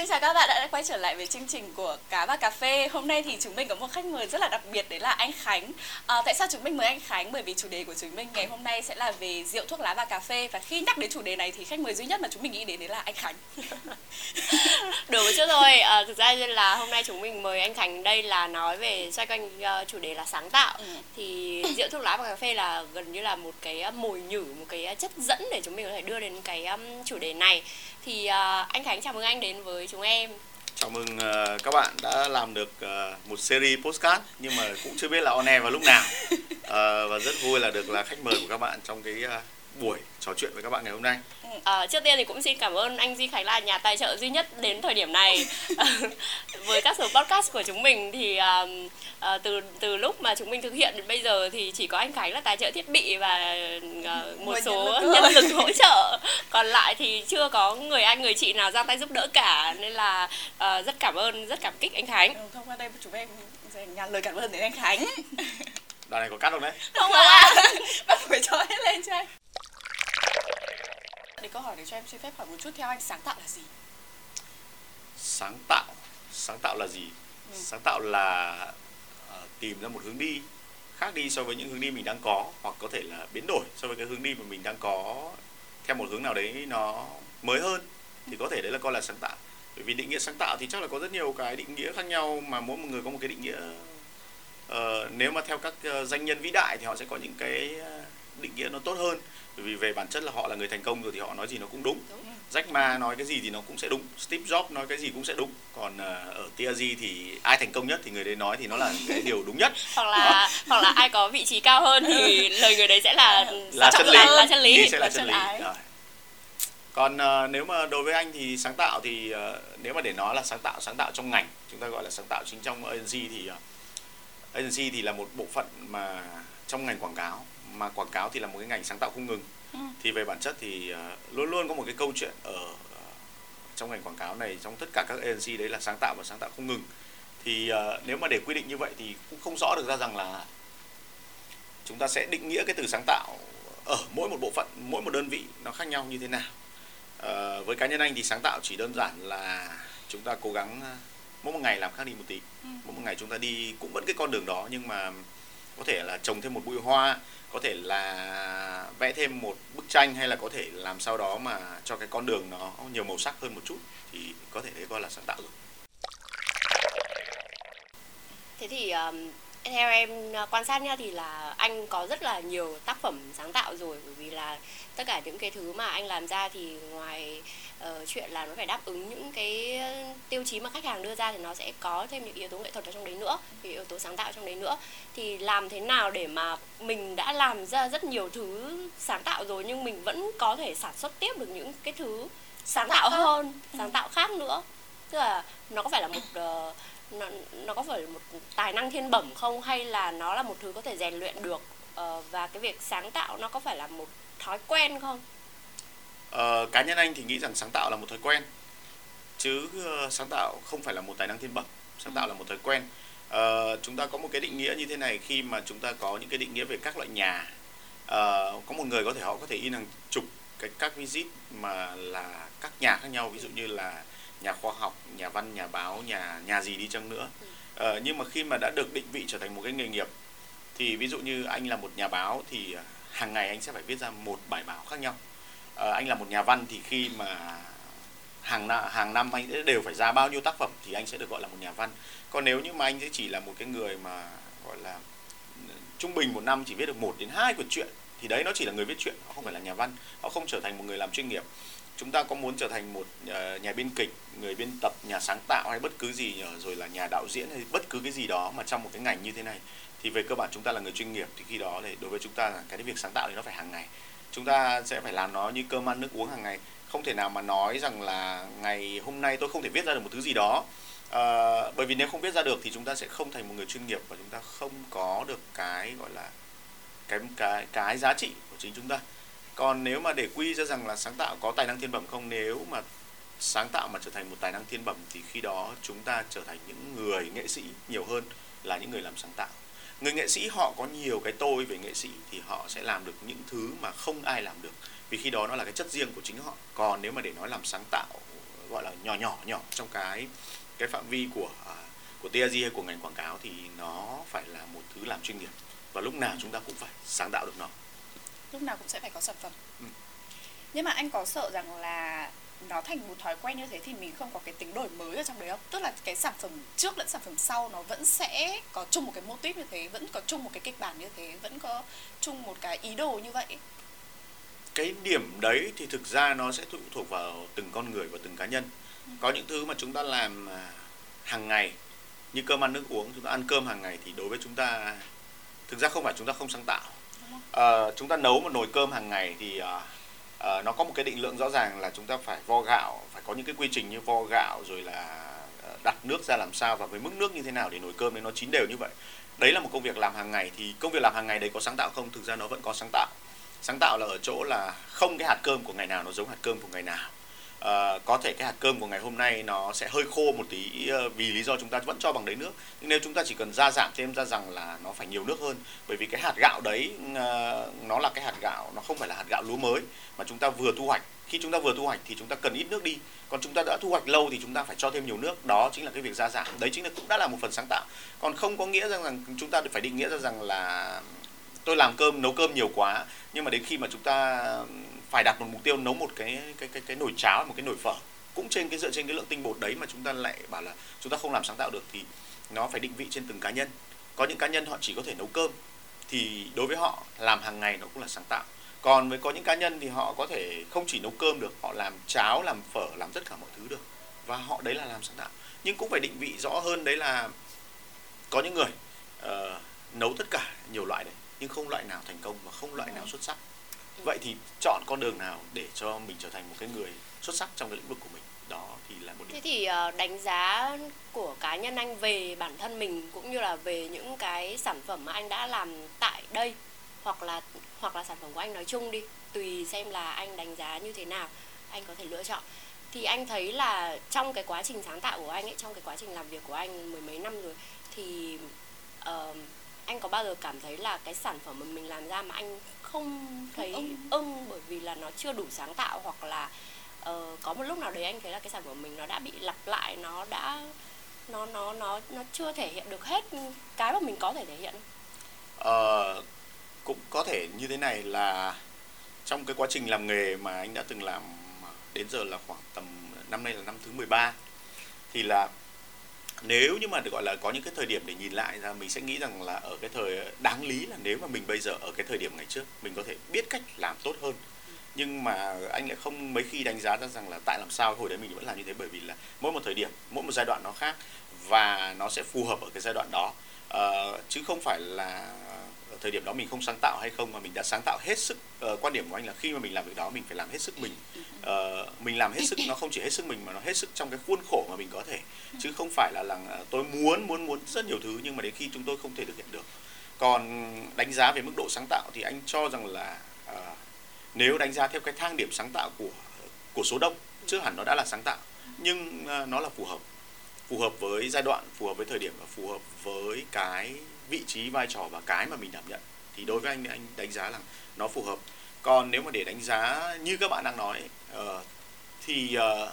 Xin chào các bạn đã quay trở lại với chương trình của Cá và Cà phê. Hôm nay thì chúng mình có một khách mời rất là đặc biệt đấy là anh Khánh. À, tại sao chúng mình mời anh Khánh? Bởi vì chủ đề của chúng mình ngày hôm nay sẽ là về rượu, thuốc lá và cà phê và khi nhắc đến chủ đề này thì khách mời duy nhất mà chúng mình nghĩ đến đấy là anh Khánh. Một chút thôi. À, thực ra là hôm nay chúng mình mời anh Khánh đây là nói về xoay quanh uh, chủ đề là sáng tạo. Ừ. Thì rượu, thuốc lá và cà phê là gần như là một cái mồi nhử, một cái chất dẫn để chúng mình có thể đưa đến cái um, chủ đề này. Thì uh, anh Khánh chào mừng anh đến với chúng em. Chào mừng uh, các bạn đã làm được uh, một series postcard nhưng mà cũng chưa biết là on air vào lúc nào. Uh, và rất vui là được là khách mời của các bạn trong cái uh, buổi trò chuyện với các bạn ngày hôm nay. À, trước tiên thì cũng xin cảm ơn anh Duy Khánh là nhà tài trợ duy nhất đến thời điểm này với các số podcast của chúng mình thì uh, uh, từ từ lúc mà chúng mình thực hiện đến bây giờ thì chỉ có anh Khánh là tài trợ thiết bị và uh, một số nhân lực hỗ trợ còn lại thì chưa có người anh người chị nào ra tay giúp đỡ cả nên là uh, rất cảm ơn rất cảm kích anh Khánh. Ừ, thông qua đây chúng em dành lời cảm ơn đến anh Khánh. Đoạn này có cắt không đấy? Không ạ. À. Bạn phải cho hết lên cho anh. Để câu hỏi để cho em xin phép hỏi một chút theo anh sáng tạo là gì? Sáng tạo, sáng tạo là gì? Ừ. Sáng tạo là uh, tìm ra một hướng đi khác đi so với những hướng đi mình đang có hoặc có thể là biến đổi so với cái hướng đi mà mình đang có theo một hướng nào đấy nó mới hơn thì có thể đấy là coi là sáng tạo bởi vì định nghĩa sáng tạo thì chắc là có rất nhiều cái định nghĩa khác nhau mà mỗi một người có một cái định nghĩa uh, nếu mà theo các uh, danh nhân vĩ đại thì họ sẽ có những cái định nghĩa nó tốt hơn. Bởi vì về bản chất là họ là người thành công rồi thì họ nói gì nó cũng đúng, đúng. Jack Ma nói cái gì thì nó cũng sẽ đúng. Steve Jobs nói cái gì cũng sẽ đúng. Còn uh, ở TRG thì ai thành công nhất thì người đấy nói thì nó là cái điều đúng nhất. Hoặc là Đó. hoặc là ai có vị trí cao hơn thì lời người đấy sẽ là là chân lý. là, là chân lý. Sẽ là, là chân lý. Rồi. còn uh, nếu mà đối với anh thì sáng tạo thì uh, nếu mà để nói là sáng tạo sáng tạo trong ngành chúng ta gọi là sáng tạo chính trong agency thì uh, agency thì là một bộ phận mà trong ngành quảng cáo mà quảng cáo thì là một cái ngành sáng tạo không ngừng. Ừ. thì về bản chất thì uh, luôn luôn có một cái câu chuyện ở uh, trong ngành quảng cáo này trong tất cả các agency đấy là sáng tạo và sáng tạo không ngừng. Thì uh, nếu mà để quy định như vậy thì cũng không rõ được ra rằng là chúng ta sẽ định nghĩa cái từ sáng tạo ở mỗi một bộ phận mỗi một đơn vị nó khác nhau như thế nào. Uh, với cá nhân anh thì sáng tạo chỉ đơn giản là chúng ta cố gắng mỗi một ngày làm khác đi một tí ừ. mỗi một ngày chúng ta đi cũng vẫn cái con đường đó nhưng mà có thể là trồng thêm một bụi hoa có thể là vẽ thêm một bức tranh hay là có thể làm sao đó mà cho cái con đường nó nhiều màu sắc hơn một chút thì có thể thấy coi là sáng tạo rồi thế thì um, theo em à, quan sát nha thì là anh có rất là nhiều tác phẩm sáng tạo rồi bởi vì là tất cả những cái thứ mà anh làm ra thì ngoài uh, chuyện là nó phải đáp ứng những cái tiêu chí mà khách hàng đưa ra thì nó sẽ có thêm những yếu tố nghệ thuật ở trong đấy nữa những yếu tố sáng tạo trong đấy nữa. Thì làm thế nào để mà mình đã làm ra rất nhiều thứ sáng tạo rồi nhưng mình vẫn có thể sản xuất tiếp được những cái thứ sáng tạo hơn sáng tạo khác nữa? Tức là nó có phải là một uh, nó, nó có phải là một tài năng thiên bẩm không? Hay là nó là một thứ có thể rèn luyện được uh, và cái việc sáng tạo nó có phải là một thói quen không? Uh, cá nhân anh thì nghĩ rằng sáng tạo là một thói quen chứ uh, sáng tạo không phải là một tài năng thiên bẩm sáng tạo là một thói quen. Uh, chúng ta có một cái định nghĩa như thế này khi mà chúng ta có những cái định nghĩa về các loại nhà uh, có một người có thể họ có thể in hàng chục cái các visit mà là các nhà khác nhau ví dụ như là nhà khoa học nhà văn nhà báo nhà nhà gì đi chăng nữa. Uh, nhưng mà khi mà đã được định vị trở thành một cái nghề nghiệp thì ví dụ như anh là một nhà báo thì hàng ngày anh sẽ phải viết ra một bài báo khác nhau. À, anh là một nhà văn thì khi mà hàng năm hàng năm anh đều phải ra bao nhiêu tác phẩm thì anh sẽ được gọi là một nhà văn. Còn nếu như mà anh sẽ chỉ là một cái người mà gọi là trung bình một năm chỉ viết được một đến hai quyển truyện thì đấy nó chỉ là người viết truyện họ không phải là nhà văn họ không trở thành một người làm chuyên nghiệp. Chúng ta có muốn trở thành một ờ, nhà biên kịch người biên tập nhà sáng tạo hay bất cứ gì ờ, rồi là nhà đạo diễn hay bất cứ cái gì đó mà trong một cái ngành như thế này thì về cơ bản chúng ta là người chuyên nghiệp thì khi đó thì đối với chúng ta cái việc sáng tạo thì nó phải hàng ngày. Chúng ta sẽ phải làm nó như cơm ăn nước uống hàng ngày. Không thể nào mà nói rằng là ngày hôm nay tôi không thể viết ra được một thứ gì đó. À, bởi vì nếu không viết ra được thì chúng ta sẽ không thành một người chuyên nghiệp và chúng ta không có được cái gọi là cái cái cái giá trị của chính chúng ta. Còn nếu mà để quy ra rằng là sáng tạo có tài năng thiên bẩm không nếu mà sáng tạo mà trở thành một tài năng thiên bẩm thì khi đó chúng ta trở thành những người nghệ sĩ nhiều hơn là những người làm sáng tạo người nghệ sĩ họ có nhiều cái tôi về nghệ sĩ thì họ sẽ làm được những thứ mà không ai làm được. Vì khi đó nó là cái chất riêng của chính họ. Còn nếu mà để nói làm sáng tạo gọi là nhỏ nhỏ nhỏ trong cái cái phạm vi của uh, của TRG hay của ngành quảng cáo thì nó phải là một thứ làm chuyên nghiệp. Và lúc nào chúng ta cũng phải sáng tạo được nó. Lúc nào cũng sẽ phải có sản phẩm. Ừ. nhưng mà anh có sợ rằng là nó thành một thói quen như thế thì mình không có cái tính đổi mới ở trong đấy không? Tức là cái sản phẩm trước lẫn sản phẩm sau nó vẫn sẽ có chung một cái mô típ như thế vẫn có chung một cái kịch bản như thế vẫn có chung một cái ý đồ như vậy? Cái điểm đấy thì thực ra nó sẽ phụ thuộc vào từng con người và từng cá nhân. Ừ. có những thứ mà chúng ta làm à, hàng ngày như cơm ăn nước uống chúng ta ăn cơm hàng ngày thì đối với chúng ta thực ra không phải chúng ta không sáng tạo. À, chúng ta nấu một nồi cơm hàng ngày thì à, Ờ, nó có một cái định lượng rõ ràng là chúng ta phải vo gạo, phải có những cái quy trình như vo gạo rồi là ờ, đặt nước ra làm sao và với mức nước như thế nào để nồi cơm nên nó chín đều như vậy. Đấy là một công việc làm hàng ngày thì công việc làm hàng ngày đấy có sáng tạo không? Thực ra nó vẫn có sáng tạo. Sáng tạo là ở chỗ là không cái hạt cơm của ngày nào nó giống hạt cơm của ngày nào uh, có thể cái hạt cơm của ngày hôm nay nó sẽ hơi khô một tí uh, vì lý do chúng ta vẫn cho bằng đấy nước nhưng nếu chúng ta chỉ cần gia giảm thêm ra rằng là nó phải nhiều nước hơn. Bởi vì cái hạt gạo đấy uh, nó là cái hạt gạo nó không phải là hạt gạo lúa mới mà chúng ta vừa thu hoạch. Khi chúng ta vừa thu hoạch thì chúng ta cần ít nước đi. Còn chúng ta đã thu hoạch lâu thì chúng ta phải cho thêm nhiều nước. Đó chính là cái việc gia giảm. Đấy chính là cũng đã là một phần sáng tạo. Còn không có nghĩa rằng, rằng chúng ta phải định nghĩa ra rằng là tôi làm cơm nấu cơm nhiều quá nhưng mà đến khi mà chúng ta phải đặt một mục tiêu nấu một cái cái cái cái nồi cháo một cái nồi phở. Cũng trên cái dựa trên cái lượng tinh bột đấy mà chúng ta lại bảo là chúng ta không làm sáng tạo được thì nó phải định vị trên từng cá nhân. Có những cá nhân họ chỉ có thể nấu cơm thì đối với họ làm hàng ngày nó cũng là sáng tạo. Còn với có những cá nhân thì họ có thể không chỉ nấu cơm được họ làm cháo làm phở làm tất cả mọi thứ được. Và họ đấy là làm sáng tạo. Nhưng cũng phải định vị rõ hơn đấy là có những người uh, nấu tất cả nhiều loại đấy nhưng không loại nào thành công và không loại nào xuất sắc vậy thì chọn con đường nào để cho mình trở thành một cái người xuất sắc trong cái lĩnh vực của mình? Đó thì là một thế thì ờ, đánh giá của cá nhân anh về bản thân mình cũng như là về những cái sản phẩm mà anh đã làm tại đây hoặc là hoặc là sản phẩm của anh nói chung đi tùy xem là anh đánh giá như thế nào anh có thể lựa chọn. Thì anh thấy là trong cái quá trình sáng tạo của anh ấy trong cái quá trình làm việc của anh mười mấy năm rồi thì uh, anh có bao giờ cảm thấy là cái sản phẩm mà mình làm ra mà anh không thấy ưng, ưng bởi vì là nó chưa đủ sáng tạo hoặc là uh, có một lúc nào đấy anh thấy là cái sản phẩm mình nó đã bị lặp lại nó đã nó nó nó nó chưa thể hiện được hết cái mà mình có thể thể hiện. Ờ, cũng có thể như thế này là trong cái quá trình làm nghề mà anh đã từng làm đến giờ là khoảng tầm năm nay là năm thứ 13 thì là nếu như mà được gọi là có những cái thời điểm để nhìn lại ra mình sẽ nghĩ rằng là ở cái thời đáng lý là nếu mà mình bây giờ ở cái thời điểm ngày trước mình có thể biết cách làm tốt hơn. Nhưng mà anh lại không mấy khi đánh giá ra rằng là tại làm sao hồi đấy mình vẫn làm như thế bởi vì là mỗi một thời điểm mỗi một giai đoạn nó khác và nó sẽ phù hợp ở cái giai đoạn đó. Uh, chứ không phải là thời điểm đó mình không sáng tạo hay không mà mình đã sáng tạo hết sức uh, quan điểm của anh là khi mà mình làm việc đó mình phải làm hết sức mình. Uh, mình làm hết sức nó không chỉ hết sức mình mà nó hết sức trong cái khuôn khổ mà mình có thể. Chứ không phải là là ờ, tôi muốn muốn muốn rất nhiều thứ nhưng mà đến khi chúng tôi không thể thực hiện được. Còn đánh giá về mức độ sáng tạo thì anh cho rằng là uh, nếu đánh giá theo cái thang điểm sáng tạo của của số đông chưa hẳn nó đã là sáng tạo nhưng uh, nó là phù hợp. Phù hợp với giai đoạn phù hợp với thời điểm và phù hợp với cái vị trí vai trò và cái mà mình đảm nhận thì đối với anh anh đánh giá là nó phù hợp. Còn nếu mà để đánh giá như các bạn đang nói uh, thì uh,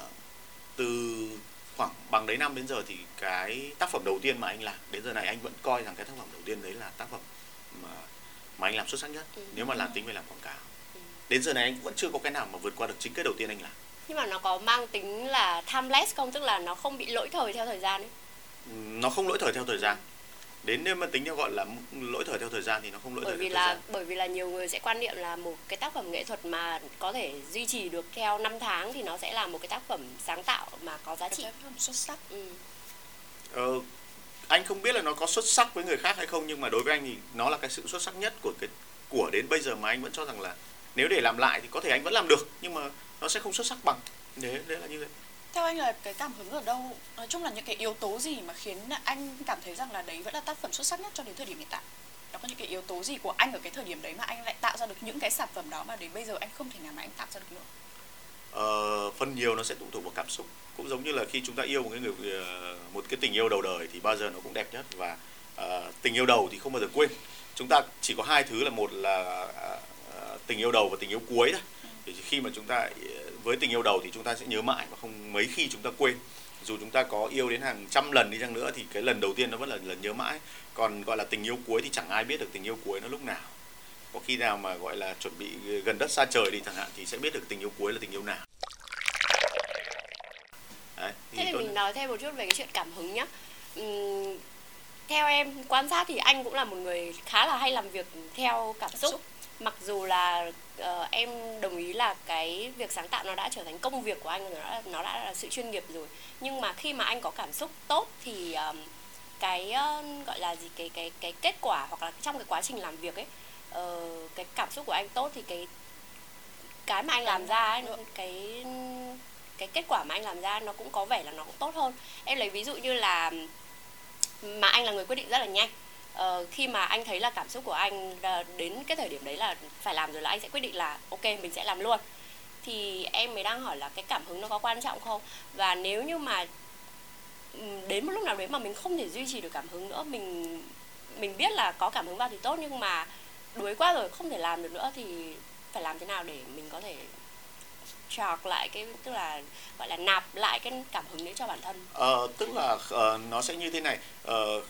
từ khoảng bằng đấy năm đến giờ thì cái tác phẩm đầu tiên mà anh làm đến giờ này anh vẫn coi rằng cái tác phẩm đầu tiên đấy là tác phẩm mà mà anh làm xuất sắc nhất ừ. nếu mà làm tính về làm quảng cáo. Ừ. đến giờ này anh vẫn chưa có cái nào mà vượt qua được chính cái đầu tiên anh làm. Nhưng mà nó có mang tính là timeless không? Tức là nó không bị lỗi thời theo thời gian ấy. Nó không lỗi thời theo thời gian đến nếu mà tính theo gọi là lỗi thời theo thời gian thì nó không lỗi bởi thời vì theo là thời gian. bởi vì là nhiều người sẽ quan niệm là một cái tác phẩm nghệ thuật mà có thể duy trì được theo năm tháng thì nó sẽ là một cái tác phẩm sáng tạo mà có giá trị xuất sắc ừ. ờ, anh không biết là nó có xuất sắc với người khác hay không nhưng mà đối với anh thì nó là cái sự xuất sắc nhất của cái của đến bây giờ mà anh vẫn cho rằng là nếu để làm lại thì có thể anh vẫn làm được nhưng mà nó sẽ không xuất sắc bằng đấy đấy là như vậy theo anh là cái cảm hứng ở đâu? Nói chung là những cái yếu tố gì mà khiến anh cảm thấy rằng là đấy vẫn là tác phẩm xuất sắc nhất cho đến thời điểm hiện tại? Nó có những cái yếu tố gì của anh ở cái thời điểm đấy mà anh lại tạo ra được những cái sản phẩm đó mà đến bây giờ anh không thể nào mà anh tạo ra được nữa? Ờ, phần nhiều nó sẽ phụ thuộc vào cảm xúc. Cũng giống như là khi chúng ta yêu một cái người ờ, một cái tình yêu đầu đời thì bao giờ nó cũng đẹp nhất. Và uh, tình yêu đầu thì không bao giờ quên. Chúng ta chỉ có hai thứ là một là uh, tình yêu đầu và tình yêu cuối thôi thì khi mà chúng ta với tình yêu đầu thì chúng ta sẽ nhớ mãi và không mấy khi chúng ta quên. Dù chúng ta có yêu đến hàng trăm lần đi chăng nữa thì cái lần đầu tiên nó vẫn là lần nhớ mãi. Còn gọi là tình yêu cuối thì chẳng ai biết được tình yêu cuối nó lúc nào. Có khi nào mà gọi là chuẩn bị gần đất xa trời đi chẳng hạn thì sẽ biết được tình yêu cuối là tình yêu nào. Đấy, thì thế thì mình nói thêm một chút về cái chuyện cảm hứng nhé uhm, theo em quan sát thì anh cũng là một người khá là hay làm việc theo cảm xúc. Mặc dù là uh, em đồng ý là cái việc sáng tạo nó đã trở thành công việc của anh nó đã, nó đã là sự chuyên nghiệp rồi. Nhưng mà khi mà anh có cảm xúc tốt thì um, cái uh, gọi là gì cái cái cái kết quả hoặc là trong cái quá trình làm việc ấy uh, cái cảm xúc của anh tốt thì cái cái mà anh làm ra ấy, cái cái kết quả mà anh làm ra nó cũng có vẻ là nó cũng tốt hơn. Em lấy ví dụ như là mà anh là người quyết định rất là nhanh uh, khi mà anh thấy là cảm xúc của anh ờ, đến cái thời điểm đấy là phải làm rồi là anh sẽ quyết định là ok mình sẽ làm luôn. Thì em mới đang hỏi là cái cảm hứng nó có quan trọng không? Và nếu như mà đến một lúc nào đấy mà mình không thể duy trì được cảm hứng nữa mình mình biết là có cảm hứng vào thì tốt nhưng mà đuối quá rồi không thể làm được nữa thì phải làm thế nào để mình có thể trọc lại cái tức là gọi là nạp lại cái cảm hứng đấy cho bản thân? Ờ, tức là uh, nó sẽ như thế này. Uh,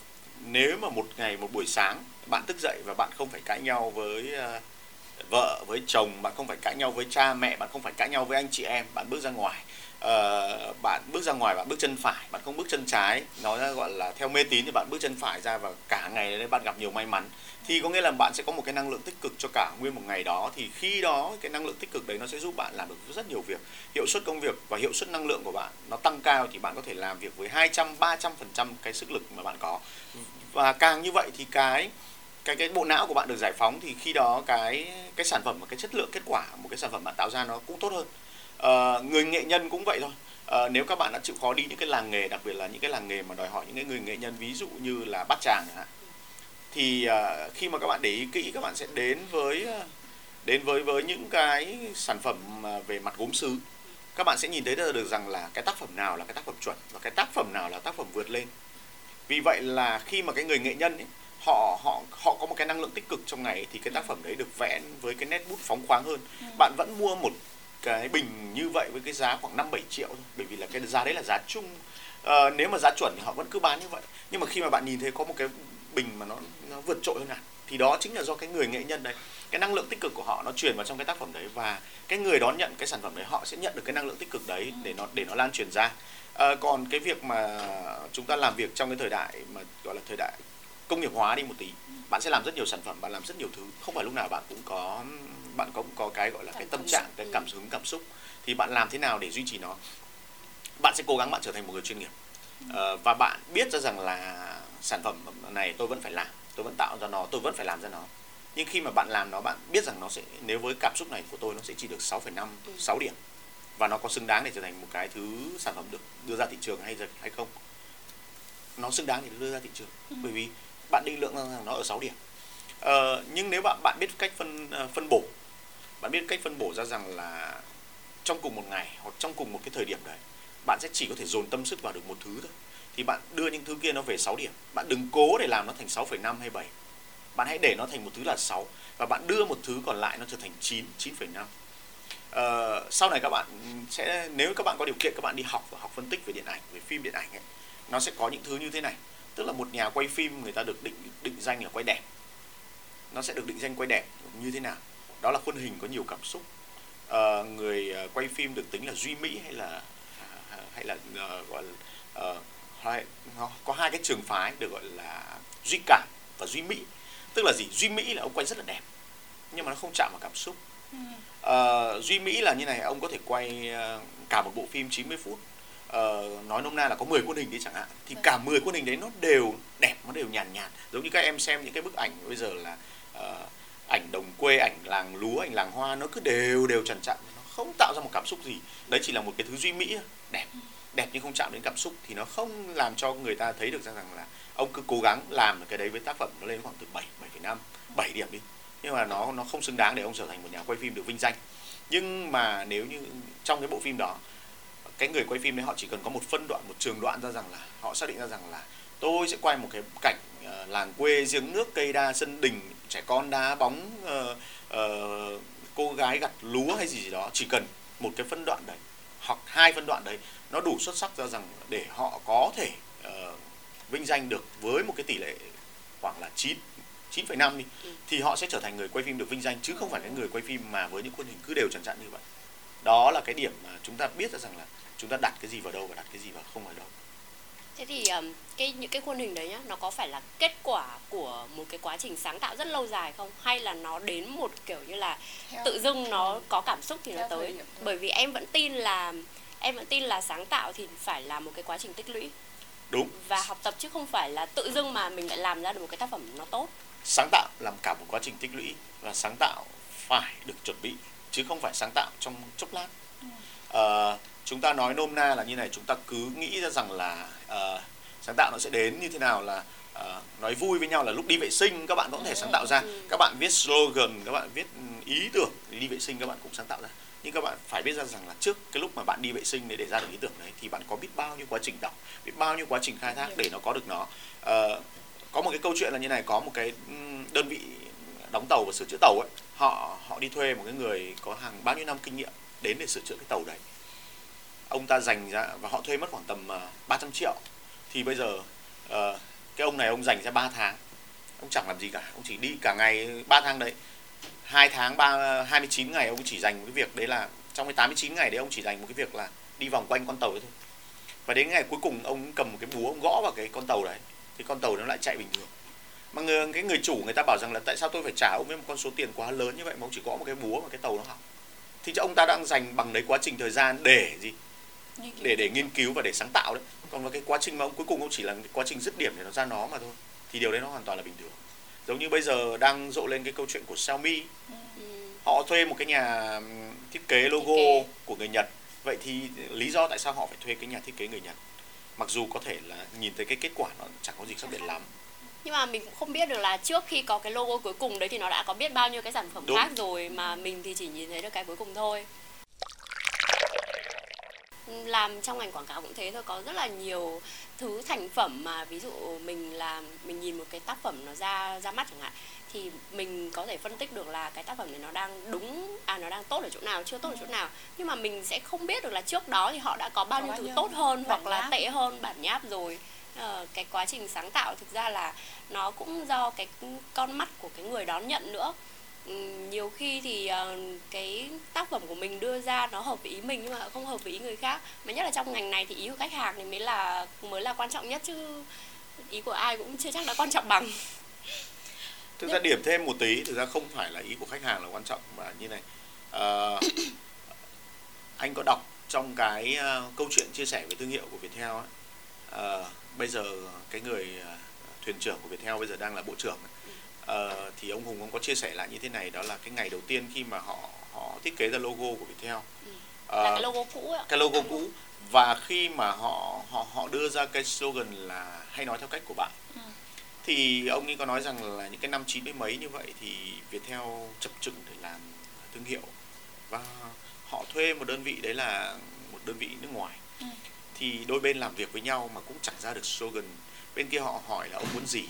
nếu mà một ngày, một buổi sáng, bạn thức dậy và bạn không phải cãi nhau với ờ, vợ, với chồng, bạn không phải cãi nhau với cha mẹ, bạn không phải cãi nhau với anh chị em, bạn bước ra ngoài uh, bạn bước ra ngoài bạn bước chân phải bạn không bước chân trái. Nói ra gọi là theo mê tín thì bạn bước chân phải ra và cả ngày đấy bạn gặp nhiều may mắn. Thì có nghĩa là bạn sẽ có một cái năng lượng tích cực cho cả nguyên một ngày đó. Thì khi đó cái năng lượng tích cực đấy nó sẽ giúp bạn làm được rất nhiều việc. Hiệu suất công việc và hiệu suất năng lượng của bạn nó tăng cao thì bạn có thể làm việc với 200 300 phần trăm cái sức lực mà bạn có. Và càng như vậy thì cái cái cái bộ não của bạn được giải phóng thì khi đó cái cái sản phẩm và cái chất lượng kết quả một cái sản phẩm bạn tạo ra nó cũng tốt hơn à, người nghệ nhân cũng vậy thôi. À, nếu các bạn đã chịu khó đi những cái làng nghề đặc biệt là những cái làng nghề mà đòi hỏi những cái người nghệ nhân ví dụ như là bát tràng chẳng hạn thì uh, khi mà các bạn để ý kỹ các bạn sẽ đến với đến với với những cái sản phẩm về mặt gốm sứ. Các bạn sẽ nhìn thấy được rằng là cái tác phẩm nào là cái tác phẩm chuẩn và cái tác phẩm nào là tác phẩm vượt lên. Vì vậy là khi mà cái người nghệ nhân ấy, họ họ họ có một cái năng lượng tích cực trong ngày thì cái tác phẩm đấy được vẽ với cái nét bút phóng khoáng hơn. Ừ. bạn vẫn mua một cái bình như vậy với cái giá khoảng 5 7 triệu thôi. Bởi vì là cái giá đấy là giá chung. À, nếu mà giá chuẩn thì họ vẫn cứ bán như vậy. Nhưng mà khi mà bạn nhìn thấy có một cái bình mà nó nó vượt trội hơn hẳn thì đó chính là do cái người nghệ nhân đấy cái năng lượng tích cực của họ nó truyền vào trong cái tác phẩm đấy và cái người đón nhận cái sản phẩm đấy họ sẽ nhận được cái năng lượng tích cực đấy để nó để nó lan truyền ra. À, còn cái việc mà chúng ta làm việc trong cái thời đại mà gọi là thời đại công nghiệp hóa đi một tí bạn sẽ làm rất nhiều sản phẩm bạn làm rất nhiều thứ. Không phải lúc nào bạn cũng có bạn cũng có cái gọi là cái tâm trạng cái cảm hứng cảm xúc thì bạn làm thế nào để duy trì nó? Bạn sẽ cố gắng bạn trở thành một người chuyên nghiệp. À, và bạn biết ra rằng là sản phẩm này tôi vẫn phải làm tôi vẫn tạo ra nó tôi vẫn phải làm ra nó. Nhưng khi mà bạn làm nó bạn biết rằng nó sẽ nếu với cảm xúc này của tôi nó sẽ chỉ được 6,5 6 ừ. điểm. Và nó có xứng đáng để trở thành một cái thứ sản phẩm được đưa ra thị trường hay hay không? Nó xứng đáng để đưa ra thị trường ừ. bởi vì bạn định lượng rằng nó ở 6 điểm. Ờ, nhưng nếu bạn bạn biết cách phân uh, phân bổ bạn biết cách phân bổ ra rằng là trong cùng một ngày hoặc trong cùng một cái thời điểm đấy bạn sẽ chỉ có thể dồn tâm sức vào được một thứ thôi. Thì bạn đưa những thứ kia nó về 6 điểm. Bạn đừng cố để làm nó thành 6,5 hay 7 bạn hãy để nó thành một thứ là 6 và bạn đưa một thứ còn lại nó trở thành 9 9,5 Uh, sau này các bạn sẽ nếu các bạn có điều kiện các bạn đi học và học phân tích về điện ảnh về phim điện ảnh ấy nó sẽ có những thứ như thế này. Tức là một nhà quay phim người ta được định định danh là quay đẹp. Nó sẽ được định danh quay đẹp như thế nào? Đó là khuôn hình có nhiều cảm xúc. Uh, người ờ, quay phim được tính là duy mỹ hay là hay là uh, gọi là uh, hay, nó có hai cái trường phái được gọi là duy cảm và duy mỹ. Tức là gì? Duy mỹ là ông quay rất là đẹp nhưng mà nó không chạm vào cảm xúc. Uh, duy mỹ là như này ông có thể quay cả một bộ phim 90 phút. Uh, nói nôm na là có 10 khuôn hình đi chẳng hạn. Thì cả 10 khuôn hình đấy nó đều đẹp nó đều nhàn nhạt, nhạt giống như các em xem những cái bức ảnh bây giờ là uh, ảnh đồng quê ảnh làng lúa ảnh làng hoa nó cứ đều đều trần trặn nó không tạo ra một cảm xúc gì. Đấy chỉ là một cái thứ duy mỹ đẹp. Đẹp nhưng không chạm đến cảm xúc thì nó không làm cho người ta thấy được rằng là ông cứ cố gắng làm cái đấy với tác phẩm nó lên khoảng từ 7 7,5 7 điểm đi. Nhưng mà nó nó không xứng đáng để ông trở thành một nhà quay phim được vinh danh. Nhưng mà nếu như trong cái bộ phim đó cái người quay phim đấy họ chỉ cần có một phân đoạn một trường đoạn ra rằng là họ xác định ra rằng là tôi sẽ quay một cái cảnh ờ, làng quê giếng nước cây đa sân đình trẻ con đá bóng uh, uh, cô gái gặt lúa hay gì gì đó chỉ cần một cái phân đoạn đấy hoặc hai phân đoạn đấy nó đủ xuất sắc ra rằng để họ có thể uh, vinh danh được với một cái tỷ lệ khoảng là 9 9,5 đi ừ. thì họ sẽ trở thành người quay phim được vinh danh chứ không phải cái người quay phim mà với những khuôn hình cứ đều trần trặn như vậy. Đó là cái điểm mà chúng ta biết ra rằng là chúng ta đặt cái gì vào đâu và đặt cái gì vào không ở đâu. Thế thì um, cái những cái khuôn hình đấy nhá, nó có phải là kết quả của một cái quá trình sáng tạo rất lâu dài không? Hay là nó đến một kiểu như là Theo tự dưng nó có cảm xúc thì nó tới? Bởi vì em vẫn tin là em vẫn tin là sáng tạo thì phải là một cái quá trình tích lũy. Đúng. Và học tập chứ không phải là tự dưng mà mình lại làm ra được một cái tác phẩm nó tốt. Sáng tạo làm cả một quá trình tích lũy và sáng tạo phải được chuẩn bị chứ không phải sáng tạo trong chốc lát. Ừ. Uh, chúng ta nói nôm na là như này chúng ta cứ nghĩ ra rằng là uh, sáng tạo nó sẽ đến như thế nào là uh, nói vui với nhau là lúc đi vệ sinh các bạn cũng có thể sáng tạo ra. Các bạn viết slogan các bạn viết ý tưởng đi vệ sinh các bạn cũng sáng tạo ra. Nhưng các bạn phải biết ra rằng là trước cái lúc mà bạn đi vệ sinh để để ra được ý tưởng đấy thì bạn có biết bao nhiêu quá trình đọc biết bao nhiêu quá trình khai thác để nó có được nó. Uh, có một cái câu chuyện là như này có một cái đơn vị đóng tàu và sửa chữa tàu ấy họ họ đi thuê một cái người có hàng bao nhiêu năm kinh nghiệm đến để sửa chữa cái tàu đấy ông ta dành ra và họ thuê mất khoảng tầm ờ, uh, 300 triệu. Thì bây giờ uh, cái ông này ông dành ra 3 tháng. Ông chẳng làm gì cả ông chỉ đi cả ngày 3 tháng đấy. Hai tháng ba 29 ngày ông chỉ dành một cái việc đấy là trong cái 89 ngày đấy ông chỉ dành một cái việc là đi vòng quanh con tàu đấy thôi. Và đến ngày cuối cùng ông cầm một cái búa ông gõ vào cái con tàu đấy. Thì con tàu nó lại chạy bình thường. Mà người cái người chủ người ta bảo rằng là tại sao tôi phải trả ông ấy một con số tiền quá lớn như vậy mà ông chỉ gõ một cái búa mà cái tàu nó hỏng? Thì ông ta đang dành bằng đấy quá trình thời gian để gì? Để để nghiên cứu và để sáng tạo đấy. Còn là cái quá trình mà ông cuối cùng ông chỉ là quá trình dứt điểm để nó ra nó mà thôi. Thì điều đấy nó hoàn toàn là bình thường. Giống như bây giờ đang rộ lên cái câu chuyện của Xiaomi. Ừ. họ thuê một cái nhà thiết kế logo thiết kế. của người Nhật. Vậy thì lý do tại sao họ phải thuê cái nhà thiết kế người Nhật? Mặc dù có thể là nhìn thấy cái kết quả nó chẳng có gì khác biệt lắm. Nhưng mà mình cũng không biết được là trước khi có cái logo cuối cùng đấy thì nó đã có biết bao nhiêu cái sản phẩm Đúng. khác rồi mà mình thì chỉ nhìn thấy được cái cuối cùng thôi làm trong ngành quảng cáo cũng thế thôi có rất là nhiều thứ thành phẩm mà ví dụ mình làm mình nhìn một cái tác phẩm nó ra ra mắt chẳng hạn thì mình có thể phân tích được là cái tác phẩm này nó đang đúng à nó đang tốt ở chỗ nào chưa tốt ở chỗ nào. Nhưng mà mình sẽ không biết được là trước đó thì họ đã có bao nhiêu thứ tốt hơn hoặc là tệ hơn bản nháp rồi. Ờ, cái quá trình sáng tạo thực ra là nó cũng do cái con mắt của cái người đón nhận nữa nhiều khi thì uh, cái tác phẩm của mình đưa ra nó hợp với ý mình nhưng mà không hợp với ý người khác. Mà nhất là trong ngành này thì ý của khách hàng thì mới là mới là quan trọng nhất chứ ý của ai cũng chưa chắc đã quan trọng bằng. Thực ra điểm thêm một tí thực ra không phải là ý của khách hàng là quan trọng mà như này. Uh, anh có đọc trong cái uh, câu chuyện chia sẻ về thương hiệu của Viettel ấy, uh, bây giờ cái người uh, thuyền trưởng của Viettel bây giờ đang là bộ trưởng ấy, uh, thì ông Hùng ông có chia sẻ lại như thế này đó là cái ngày đầu tiên khi mà họ họ thiết kế ra logo của Viettel. Uh, là cái logo cũ ạ. cái logo cũ. Và khi mà họ họ họ đưa ra cái slogan là hay nói theo cách của bạn ừ. thì ông ấy có nói rằng là những cái năm chín mươi mấy như vậy thì Viettel chập chững để làm thương hiệu. Và họ thuê một đơn vị đấy là một đơn vị nước ngoài. Ừ. thì đôi bên làm việc với nhau mà cũng chẳng ra được slogan. Bên kia họ hỏi là ông muốn gì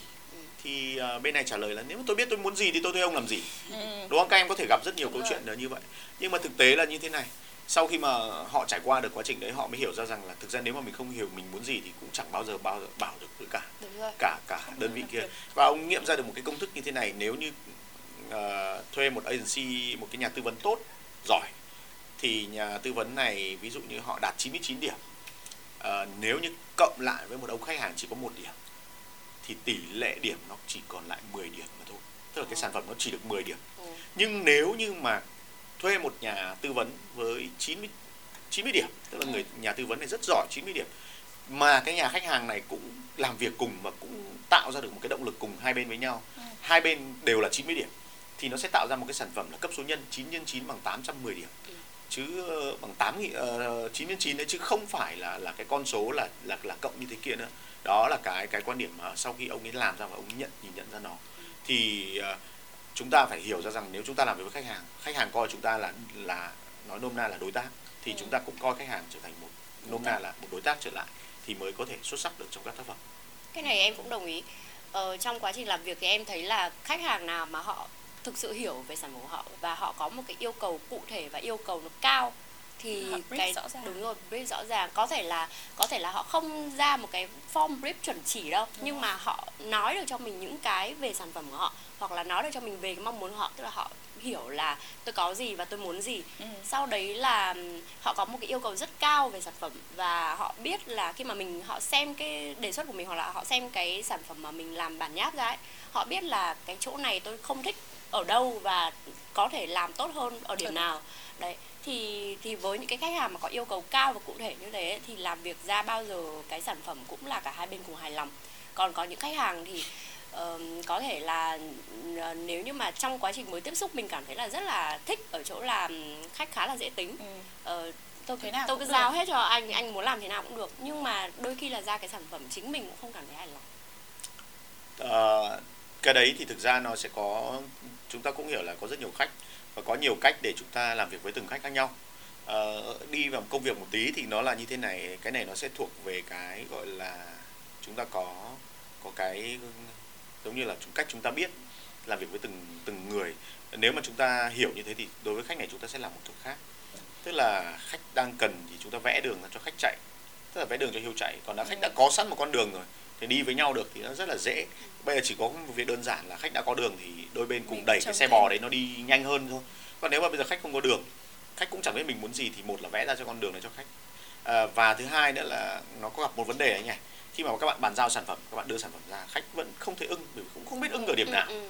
thì uh, bên này trả lời là nếu mà tôi biết tôi muốn gì thì tôi thuê ông làm gì. Ừ. đúng không? Các em có thể gặp rất nhiều Đúng câu rồi. chuyện là như vậy. Nhưng mà thực tế là như thế này. Sau khi mà họ trải qua được quá trình đấy họ mới hiểu ra rằng là thực ra nếu mà mình không hiểu mình muốn gì thì cũng chẳng bao giờ bao giờ bảo được với cả cả cả đơn vị kia. và ông nghiệm ra được một cái công thức như thế này nếu như uh, thuê một agency một cái nhà tư vấn tốt giỏi thì nhà tư vấn này ví dụ như họ đạt 99 điểm. Uh, nếu như cộng lại với một ông khách hàng chỉ có một điểm thì tỷ lệ điểm nó chỉ còn lại 10 điểm mà thôi tức là cái sản phẩm nó chỉ được 10 điểm ừ. nhưng nếu như mà thuê một nhà tư vấn với 90 90 điểm tức là ừ. người nhà tư vấn này rất giỏi 90 điểm mà cái nhà khách hàng này cũng làm việc cùng và cũng tạo ra được một cái động lực cùng hai bên với nhau ừ. hai bên đều là 90 điểm thì nó sẽ tạo ra một cái sản phẩm là cấp số nhân 9 nhân 9 bằng 810 điểm chứ ờ, bằng 8 uh, 9 nhân 9 đấy chứ không phải là là cái con số là là là cộng như thế kia nữa đó là cái cái quan điểm mà sau khi ông ấy làm ra và ông ấy nhận nhìn nhận ra nó thì uh, chúng ta phải hiểu ra rằng nếu chúng ta làm việc với khách hàng khách hàng coi chúng ta là là nói nôm na là đối tác thì ừ. chúng ta cũng coi khách hàng trở thành một nôm na là một đối tác trở lại thì mới có thể xuất sắc được trong các tác phẩm. Cái này em cũng đồng ý. Ờ, trong quá trình làm việc thì em thấy là khách hàng nào mà họ thực sự hiểu về sản phẩm của họ và họ có một cái yêu cầu cụ thể và yêu cầu nó cao thì cái rõ ràng. đúng rồi brief rõ ràng có thể là có thể là họ không ra một cái form brief chuẩn chỉ đâu Đúng nhưng rồi. mà họ nói được cho mình những cái về sản phẩm của họ hoặc là nói được cho mình về cái mong muốn của họ tức là họ hiểu là tôi có gì và tôi muốn gì Ừ. sau đấy là họ có một cái yêu cầu rất cao về sản phẩm và họ biết là khi mà mình họ xem cái đề xuất của mình hoặc là họ xem cái sản phẩm mà mình làm bản nháp ra ấy họ biết là cái chỗ này tôi không thích ở đâu và có thể làm tốt hơn ở điểm Ừ. nào đấy thì thì với những cái khách hàng mà có yêu cầu cao và cụ thể như thế ấy, thì làm việc ra bao giờ cái sản phẩm cũng là cả hai bên cùng hài lòng. Còn có những khách hàng thì ờm, có thể là ờ, nếu như mà trong quá trình mới tiếp xúc mình cảm thấy là rất là thích ở chỗ là khách khá là dễ tính. Ừ. Ờ, tôi Thế nào tôi cứ được. giao hết cho anh anh muốn làm thế nào cũng được. Nhưng mà đôi khi là ra cái sản phẩm chính mình cũng không cảm thấy hài lòng. Ờ, cái đấy thì thực ra nó sẽ có chúng ta cũng hiểu là có rất nhiều khách và có nhiều cách để chúng ta làm việc với từng khách khác nhau. Ờ, đi vào công việc một tí thì nó là như thế này cái này nó sẽ thuộc về cái gọi là chúng ta có có cái giống như là chúng cách chúng ta biết làm việc với từng từng người. Nếu mà chúng ta hiểu như thế thì đối với khách này chúng ta sẽ làm một kiểu khác. Tức là khách đang cần thì chúng ta vẽ đường cho khách chạy. Tức là vẽ đường cho hiếu chạy. Còn đã khách đã có sẵn một con đường rồi thì đi với nhau được thì nó rất là dễ. Bây giờ chỉ có một việc đơn giản là khách đã có đường thì đôi bên cùng Mình đẩy cái xe bò đấy nó đi nhanh hơn thôi. Còn nếu mà bây giờ khách không có đường khách cũng chẳng biết mình muốn gì thì một là vẽ ra cho con đường này cho khách. À, và thứ hai nữa là nó có gặp một vấn đề ấy nhỉ. Khi mà các bạn bàn giao sản phẩm các bạn đưa sản phẩm ra khách vẫn không thể ưng bởi vì cũng không biết ưng ở điểm Ừ, nào. ừ.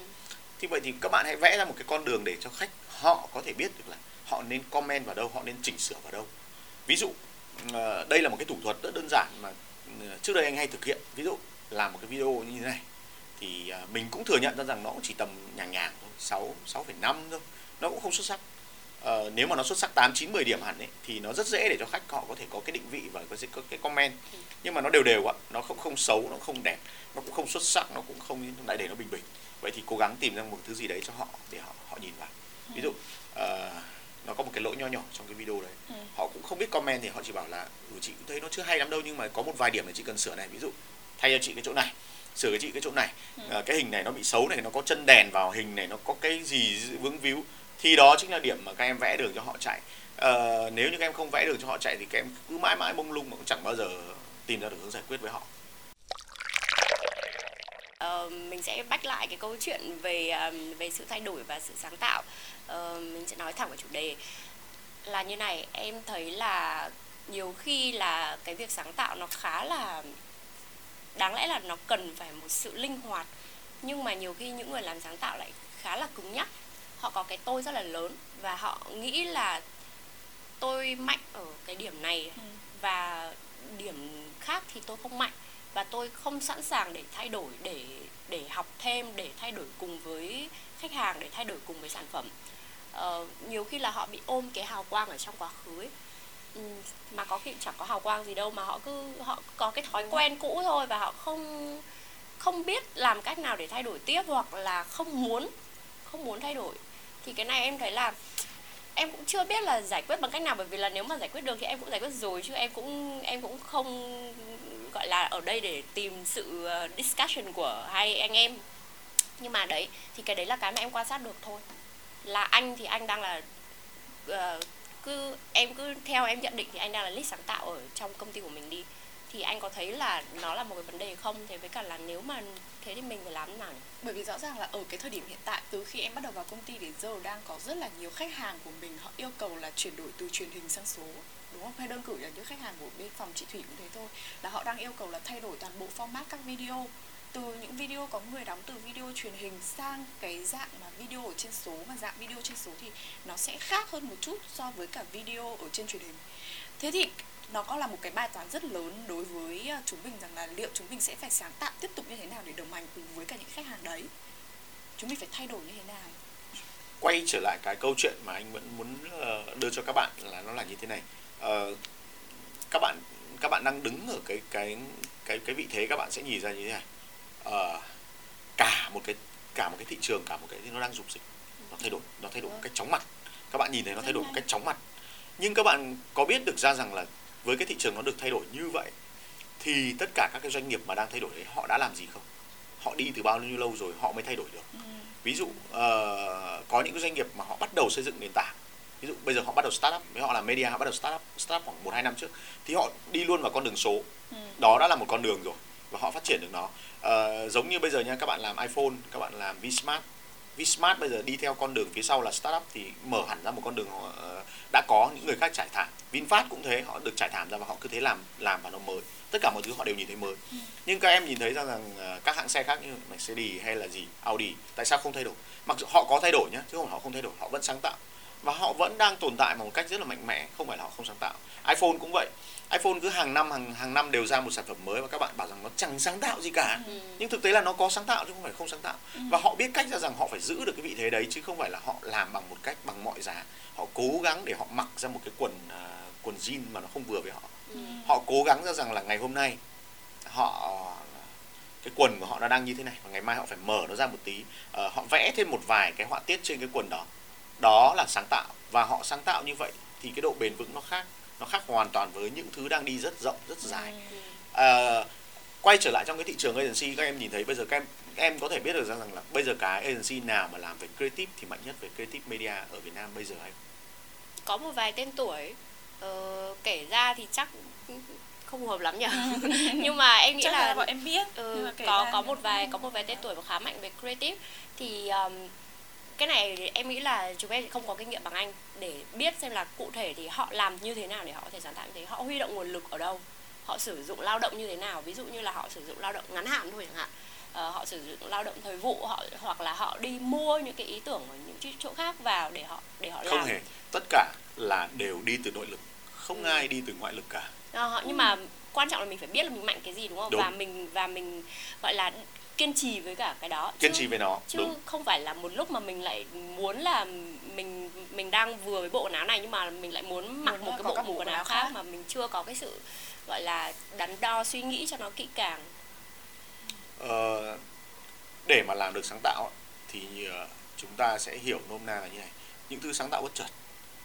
thì vậy thì các bạn hãy vẽ ra một cái con đường để cho khách họ có thể biết được là họ nên comment vào đâu họ nên chỉnh sửa vào đâu. Ví dụ ờ, đây là một cái thủ thuật rất đơn giản mà trước đây anh hay thực hiện ví dụ làm một cái video như thế này thì ờ, mình cũng thừa nhận ra rằng nó cũng chỉ tầm nhàng nhàng thôi sáu sáu phẩy năm thôi nó cũng không xuất sắc. Ờ, nếu mà nó xuất sắc 8, 9, 10 điểm hẳn ấy thì nó rất dễ để cho khách họ có thể có cái định vị và có cái, cái comment. Nhưng mà nó đều đều ạ nó không không xấu nó không đẹp nó cũng không xuất sắc nó cũng không lại để nó bình bình. Vậy thì cố gắng tìm ra một thứ gì đấy cho họ để họ họ nhìn vào. Ví dụ ờ, nó có một cái lỗi nho nhỏ trong cái video đấy. Ừ. họ cũng không biết comment thì họ chỉ bảo là ừ chị cũng thấy nó chưa hay lắm đâu nhưng mà có một vài điểm này chị cần sửa này ví dụ thay cho chị cái chỗ này sửa cho chị cái chỗ này. Ừ. Ờ, cái hình này nó bị xấu này nó có chân đèn vào hình này nó có cái gì vướng víu. Thì đó chính là điểm mà các em vẽ đường cho họ chạy. Ờ, nếu như các em không vẽ đường cho họ chạy thì các em cứ mãi mãi mông lung mà cũng chẳng bao giờ tìm ra được hướng giải quyết với họ Ờ, mình sẽ bách lại cái câu chuyện về um, về sự thay đổi và sự sáng tạo. Ờ, mình sẽ nói thẳng vào chủ đề. Là như này em thấy là nhiều khi là cái việc sáng tạo nó khá là đáng lẽ là nó cần phải một sự linh hoạt. Nhưng mà nhiều khi những người làm sáng tạo lại khá là cứng nhắc. Họ có cái tôi rất là lớn và họ nghĩ là tôi mạnh ở cái điểm này Ừ. và điểm khác thì tôi không mạnh và tôi không sẵn sàng để thay đổi để để học thêm để thay đổi cùng với khách hàng để thay đổi cùng với sản phẩm. Ờ, nhiều khi là họ bị ôm cái hào quang ở trong quá khứ ấy. Ừ, mà có khi chẳng có hào quang gì đâu mà họ cứ họ có cái thói quen cũ thôi và họ không không biết làm cách nào để thay đổi tiếp hoặc là không muốn không muốn thay đổi. Thì cái này em thấy là em cũng chưa biết là giải quyết bằng cách nào bởi vì là nếu mà giải quyết được thì em cũng giải quyết rồi chứ em cũng em cũng không gọi là ở đây để tìm sự ờ, discussion của hai anh em. Nhưng mà đấy thì cái đấy là cái mà em quan sát được thôi. Là anh thì anh đang là uh, cứ em cứ theo em nhận định thì anh đang là lead sáng tạo ở trong công ty của mình đi. Thì anh có thấy là nó là một cái vấn đề không? Thế với cả là nếu mà thế thì mình phải làm nào? Bởi vì rõ ràng là ở cái thời điểm hiện tại từ khi em bắt đầu vào công ty đến giờ đang có rất là nhiều khách hàng của mình họ yêu cầu là chuyển đổi từ truyền hình sang số đúng không? Hay đơn cử là những khách hàng của bên phòng chị thủy cũng thế thôi. Là họ đang yêu cầu là thay đổi toàn bộ format các video. Từ những video có người đóng, từ video truyền hình sang cái dạng mà video ở trên số và dạng video trên số thì nó sẽ khác hơn một chút so với cả video ở trên truyền hình. Thế thì nó có là một cái bài toán rất lớn đối với ờ, chúng mình rằng là liệu chúng mình sẽ phải sáng tạo tiếp tục như thế nào để đồng hành cùng với cả những khách hàng đấy? Chúng mình phải thay đổi như thế nào? Quay trở lại cái câu chuyện mà anh vẫn muốn ờ, đưa cho các bạn là nó là như thế này. Ờ, các bạn các bạn đang đứng ở cái cái cái cái vị thế các bạn sẽ nhìn ra như thế này. Ờ, cả một cái cả một cái thị trường cả một cái nó đang dục dịch nó thay đổi nó thay đổi một cách chóng mặt. Các bạn nhìn thấy nó thay đổi một cách chóng mặt. Nhưng các bạn có biết được ra rằng là với cái thị trường nó được thay đổi như vậy thì tất cả các cái doanh nghiệp mà đang thay đổi đấy họ đã làm gì không? Họ đi từ bao nhiêu lâu rồi họ mới thay đổi được? Ví dụ ờ, có những cái doanh nghiệp mà họ bắt đầu xây dựng nền tảng ví dụ bây giờ họ bắt đầu startup với họ làm media họ bắt đầu startup startup khoảng một hai năm trước thì họ đi luôn vào con đường số. Ừ. đó đã là một con đường rồi và họ phát triển được nó. À, giống như bây giờ nha các bạn làm iPhone các bạn làm Vsmart. Vsmart bây giờ đi theo con đường phía sau là startup thì mở hẳn ra một con đường họ uh, đã có những người khác trải thảm. Vinfast cũng thế họ được trải thảm ra và họ cứ thế làm làm và nó mới. Tất cả mọi thứ họ đều nhìn thấy mới. Ừ. nhưng các em nhìn thấy rằng, rằng uh, các hãng xe khác như Mercedes hay là gì Audi tại sao không thay đổi? Mặc dù họ có thay đổi nhé chứ không họ không thay đổi họ vẫn sáng tạo và họ vẫn đang tồn tại một cách rất là mạnh mẽ không phải là họ không sáng tạo. iPhone cũng vậy. iPhone cứ hàng năm hàng hàng năm đều ra một sản phẩm mới và các bạn bảo rằng nó chẳng sáng tạo gì cả. Ừ. nhưng thực tế là nó có sáng tạo chứ không phải không sáng tạo. Ừ. và họ biết cách ra rằng họ phải giữ được cái vị thế đấy chứ không phải là họ làm bằng một cách bằng mọi giá. Họ cố gắng để họ mặc ra một cái quần uh, quần jean mà nó không vừa với họ. Ừ. họ cố gắng ra rằng là ngày hôm nay họ cái quần của họ nó đang như thế này và ngày mai họ phải mở nó ra một tí. Uh, họ vẽ thêm một vài cái họa tiết trên cái quần đó đó là sáng tạo. Và họ sáng tạo như vậy thì cái độ bền vững nó khác. Nó khác hoàn toàn với những thứ đang đi rất rộng rất dài. À, quay trở lại trong cái thị trường agency các em nhìn thấy bây giờ các em các em có thể biết được rằng là bây giờ cái agency nào mà làm về creative thì mạnh nhất về creative media ở Việt Nam bây giờ hay có một vài tên tuổi ờ, kể ra thì chắc không hợp lắm nhỉ? Nhưng mà em nghĩ chắc là, là bọn em biết ừ, có có một vài có một vài tên tuổi khá mạnh về creative. Thì um, cái này em nghĩ là chúng em không có kinh nghiệm bằng anh. Để biết xem là cụ thể thì họ làm như thế nào để họ có thể sáng tạo như thế. Họ huy động nguồn lực ở đâu? Họ sử dụng lao động như thế nào? Ví dụ như là họ sử dụng lao động ngắn hạn thôi chẳng hạn. Uh, họ sử dụng lao động thời vụ họ hoặc là họ đi mua những cái ý tưởng ở những chỗ khác vào để họ để họ làm. không hề. Tất cả là đều đi từ nội lực. Không ừ. ai đi từ ngoại lực cả. Uh, nhưng mà quan trọng là mình phải biết là mình mạnh cái gì đúng không? Đúng. và mình và mình gọi là kiên trì với cả cái đó. Kiên trì với nó chứ đúng. không phải là một lúc mà mình lại muốn là mình mình đang vừa với bộ quần áo này nhưng mà mình lại muốn mặc muốn một cái bộ, quần áo khác, khác. mà mình chưa có cái sự gọi là đắn đo suy nghĩ cho nó kỹ càng. Ờ, để mà làm được sáng tạo thì ờ, chúng ta sẽ hiểu nôm na là như này. Những thứ sáng tạo bất chợt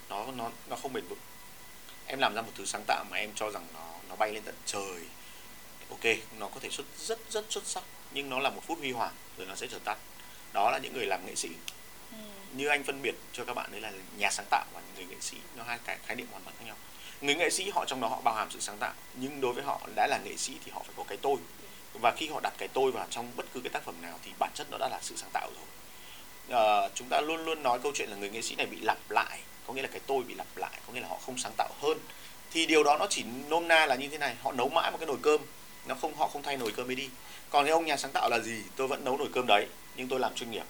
nó nó nó không bền vững. Em làm ra một thứ sáng tạo mà em cho rằng nó nó bay lên tận trời ok nó có thể xuất rất rất xuất sắc nhưng nó là một phút huy hoàng rồi nó sẽ trở tắt. Đó là những người làm nghệ sĩ. Ừ. như anh phân biệt cho các bạn đấy là nhà sáng tạo và những người nghệ sĩ. Nó hai cái khái niệm hoàn toàn khác nhau. Người nghệ sĩ họ trong đó họ bao hàm sự sáng tạo. Nhưng đối với họ đã là nghệ sĩ thì họ phải có cái tôi. Và khi họ đặt cái tôi vào trong bất cứ cái tác phẩm nào thì bản chất nó đã là sự sáng tạo rồi. À, chúng ta luôn luôn nói câu chuyện là người nghệ sĩ này bị lặp lại. Có nghĩa là cái tôi bị lặp lại. Có nghĩa là họ không sáng tạo hơn. Thì điều đó nó chỉ nôm na là như thế này. Họ nấu mãi một cái nồi cơm nó không họ không thay nồi cơm ấy đi. Còn cái ông nhà sáng tạo là gì? Tôi vẫn nấu nồi cơm đấy nhưng tôi làm chuyên nghiệp.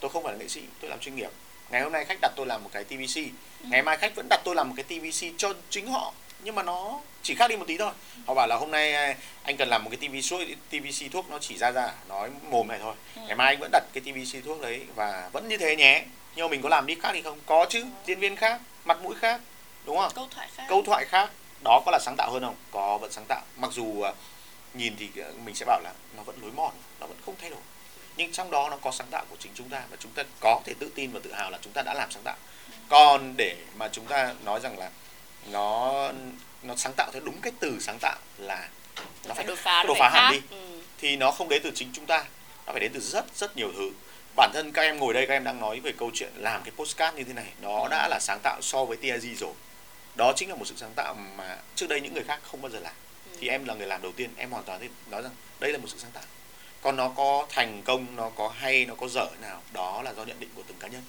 Tôi không phải là nghệ sĩ tôi làm chuyên nghiệp. Ngày hôm nay khách đặt tôi làm một cái tvc ừ. ngày mai khách vẫn đặt tôi làm một cái tvc cho chính họ nhưng mà nó chỉ khác đi một tí thôi. Họ bảo là hôm nay anh cần làm một cái tvc tvc thuốc nó chỉ ra ra nói mồm này thôi. Ừ. ngày mai anh vẫn đặt cái tvc thuốc đấy và vẫn như thế nhé. Nhưng mà mình có làm đi khác đi không? Có chứ diễn viên khác mặt mũi khác đúng không? Câu thoại khác. Câu thoại khác đó có là sáng tạo hơn không? Có vẫn sáng tạo. Mặc dù à, nhìn thì ờ, mình sẽ bảo là nó vẫn lối mòn nó vẫn không thay đổi. Nhưng trong đó nó có sáng tạo của chính chúng ta và chúng ta có thể tự tin và tự hào là chúng ta đã làm sáng tạo. Còn để mà chúng ta nói rằng là nó nó sáng tạo theo đúng cái từ sáng tạo là nó phải đột phá đột phá hẳn đi. Ừ. thì nó không đến từ chính chúng ta nó phải đến từ rất rất nhiều thứ. Bản thân các em ngồi đây các em đang nói về câu chuyện làm cái postcard như thế này nó đã là sáng tạo so với TIG rồi. Đó chính là một sự sáng tạo mà trước đây những người khác không bao giờ làm thì em là người làm đầu tiên em hoàn toàn nói rằng đây là một sự sáng tạo. Còn nó có thành công nó có hay nó có dở nào đó là do nhận định của từng cá nhân.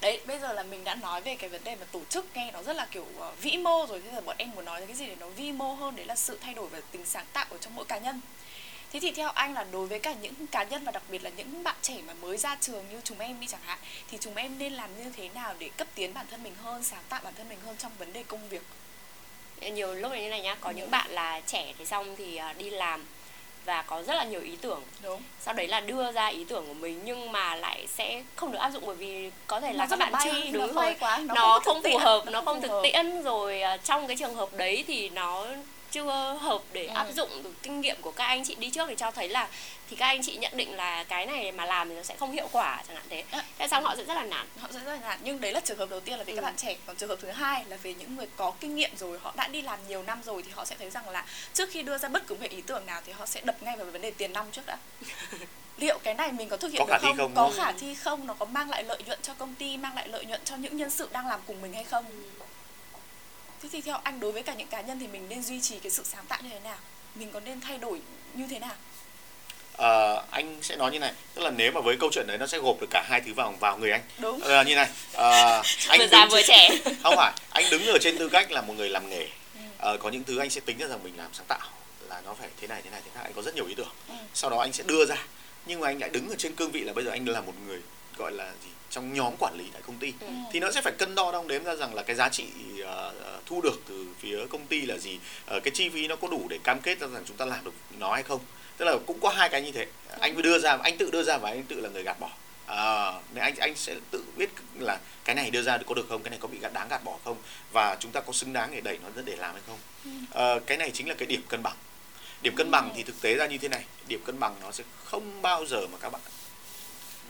Đấy bây giờ là mình đã nói về cái vấn đề mà tổ chức nghe nó rất là kiểu uh, vĩ mô rồi. Bây giờ bọn em muốn nói cái gì để nó vi mô hơn đấy là sự thay đổi về tính sáng tạo ở trong mỗi cá nhân thế thì theo anh là đối với cả những cá nhân và đặc biệt là những bạn trẻ mà mới ra trường như chúng em đi chẳng hạn thì chúng em nên làm như thế nào để cấp tiến bản thân mình hơn sáng tạo bản thân mình hơn trong vấn đề công việc nhiều lúc như này nhá có ừ. những bạn là trẻ thì xong thì à, đi làm và có rất là nhiều ý tưởng Đúng. sau đấy là đưa ra ý tưởng của mình nhưng mà lại sẽ không được áp dụng bởi vì có thể là nó các bạn chưa đúng rồi quá, nó, nó không, không phù hợp nó không thực tiễn rồi à, trong cái trường hợp đấy thì nó chưa hợp để ừ. áp dụng được kinh nghiệm của các anh chị đi trước thì cho thấy là thì các anh chị nhận định là cái này mà làm thì nó sẽ không hiệu quả chẳng hạn thế à. thế xong họ sẽ rất là nản họ sẽ rất là nản nhưng đấy là trường hợp đầu tiên là về ừ. các bạn trẻ còn trường hợp thứ hai là về những người có kinh nghiệm rồi họ đã đi làm nhiều năm rồi thì họ sẽ thấy rằng là trước khi đưa ra bất cứ một ý tưởng nào thì họ sẽ đập ngay vào vấn đề tiền nong trước đã liệu cái này mình có thực hiện Có được không? không, có không? khả thi không nó có mang lại lợi nhuận cho công ty mang lại lợi nhuận cho những nhân sự đang làm cùng mình hay không thế thì theo anh đối với cả những cá nhân thì mình nên duy trì cái sự sáng tạo như thế nào? Mình có nên thay đổi như thế nào? Ờ, anh sẽ nói như này tức là nếu mà với câu chuyện đấy nó sẽ gộp được cả hai thứ vào vào người anh. Đúng. Ờ, như này ờ, anh vừa già vừa trẻ. Không phải anh đứng ở trên tư cách là một người làm nghề. Ờ, có những thứ anh sẽ tính ra rằng mình làm sáng tạo là nó phải thế này thế này thế này anh có rất nhiều ý tưởng. Ừ. sau đó anh sẽ đưa ra nhưng mà anh lại đứng ở trên cương vị là bây giờ anh là một người gọi là gì trong nhóm quản lý tại công ty. Ừ. thì nó sẽ phải cân đo đong đếm ra rằng là cái giá trị ờ, thu được từ phía công ty là gì Ờ, cái chi phí nó có đủ để cam kết ra rằng chúng ta làm được nó hay không. Tức là cũng có hai cái như thế. Anh mới đưa ra anh tự đưa ra và anh tự là người gạt bỏ. À, nên anh anh sẽ tự biết là cái này đưa ra có được không cái này có bị gạt đáng gạt bỏ không và chúng ta có xứng đáng để đẩy nó để làm hay không. Ờ, cái này chính là cái điểm cân bằng. Điểm cân bằng thì thực tế ra như thế này điểm cân bằng nó sẽ không bao giờ mà các bạn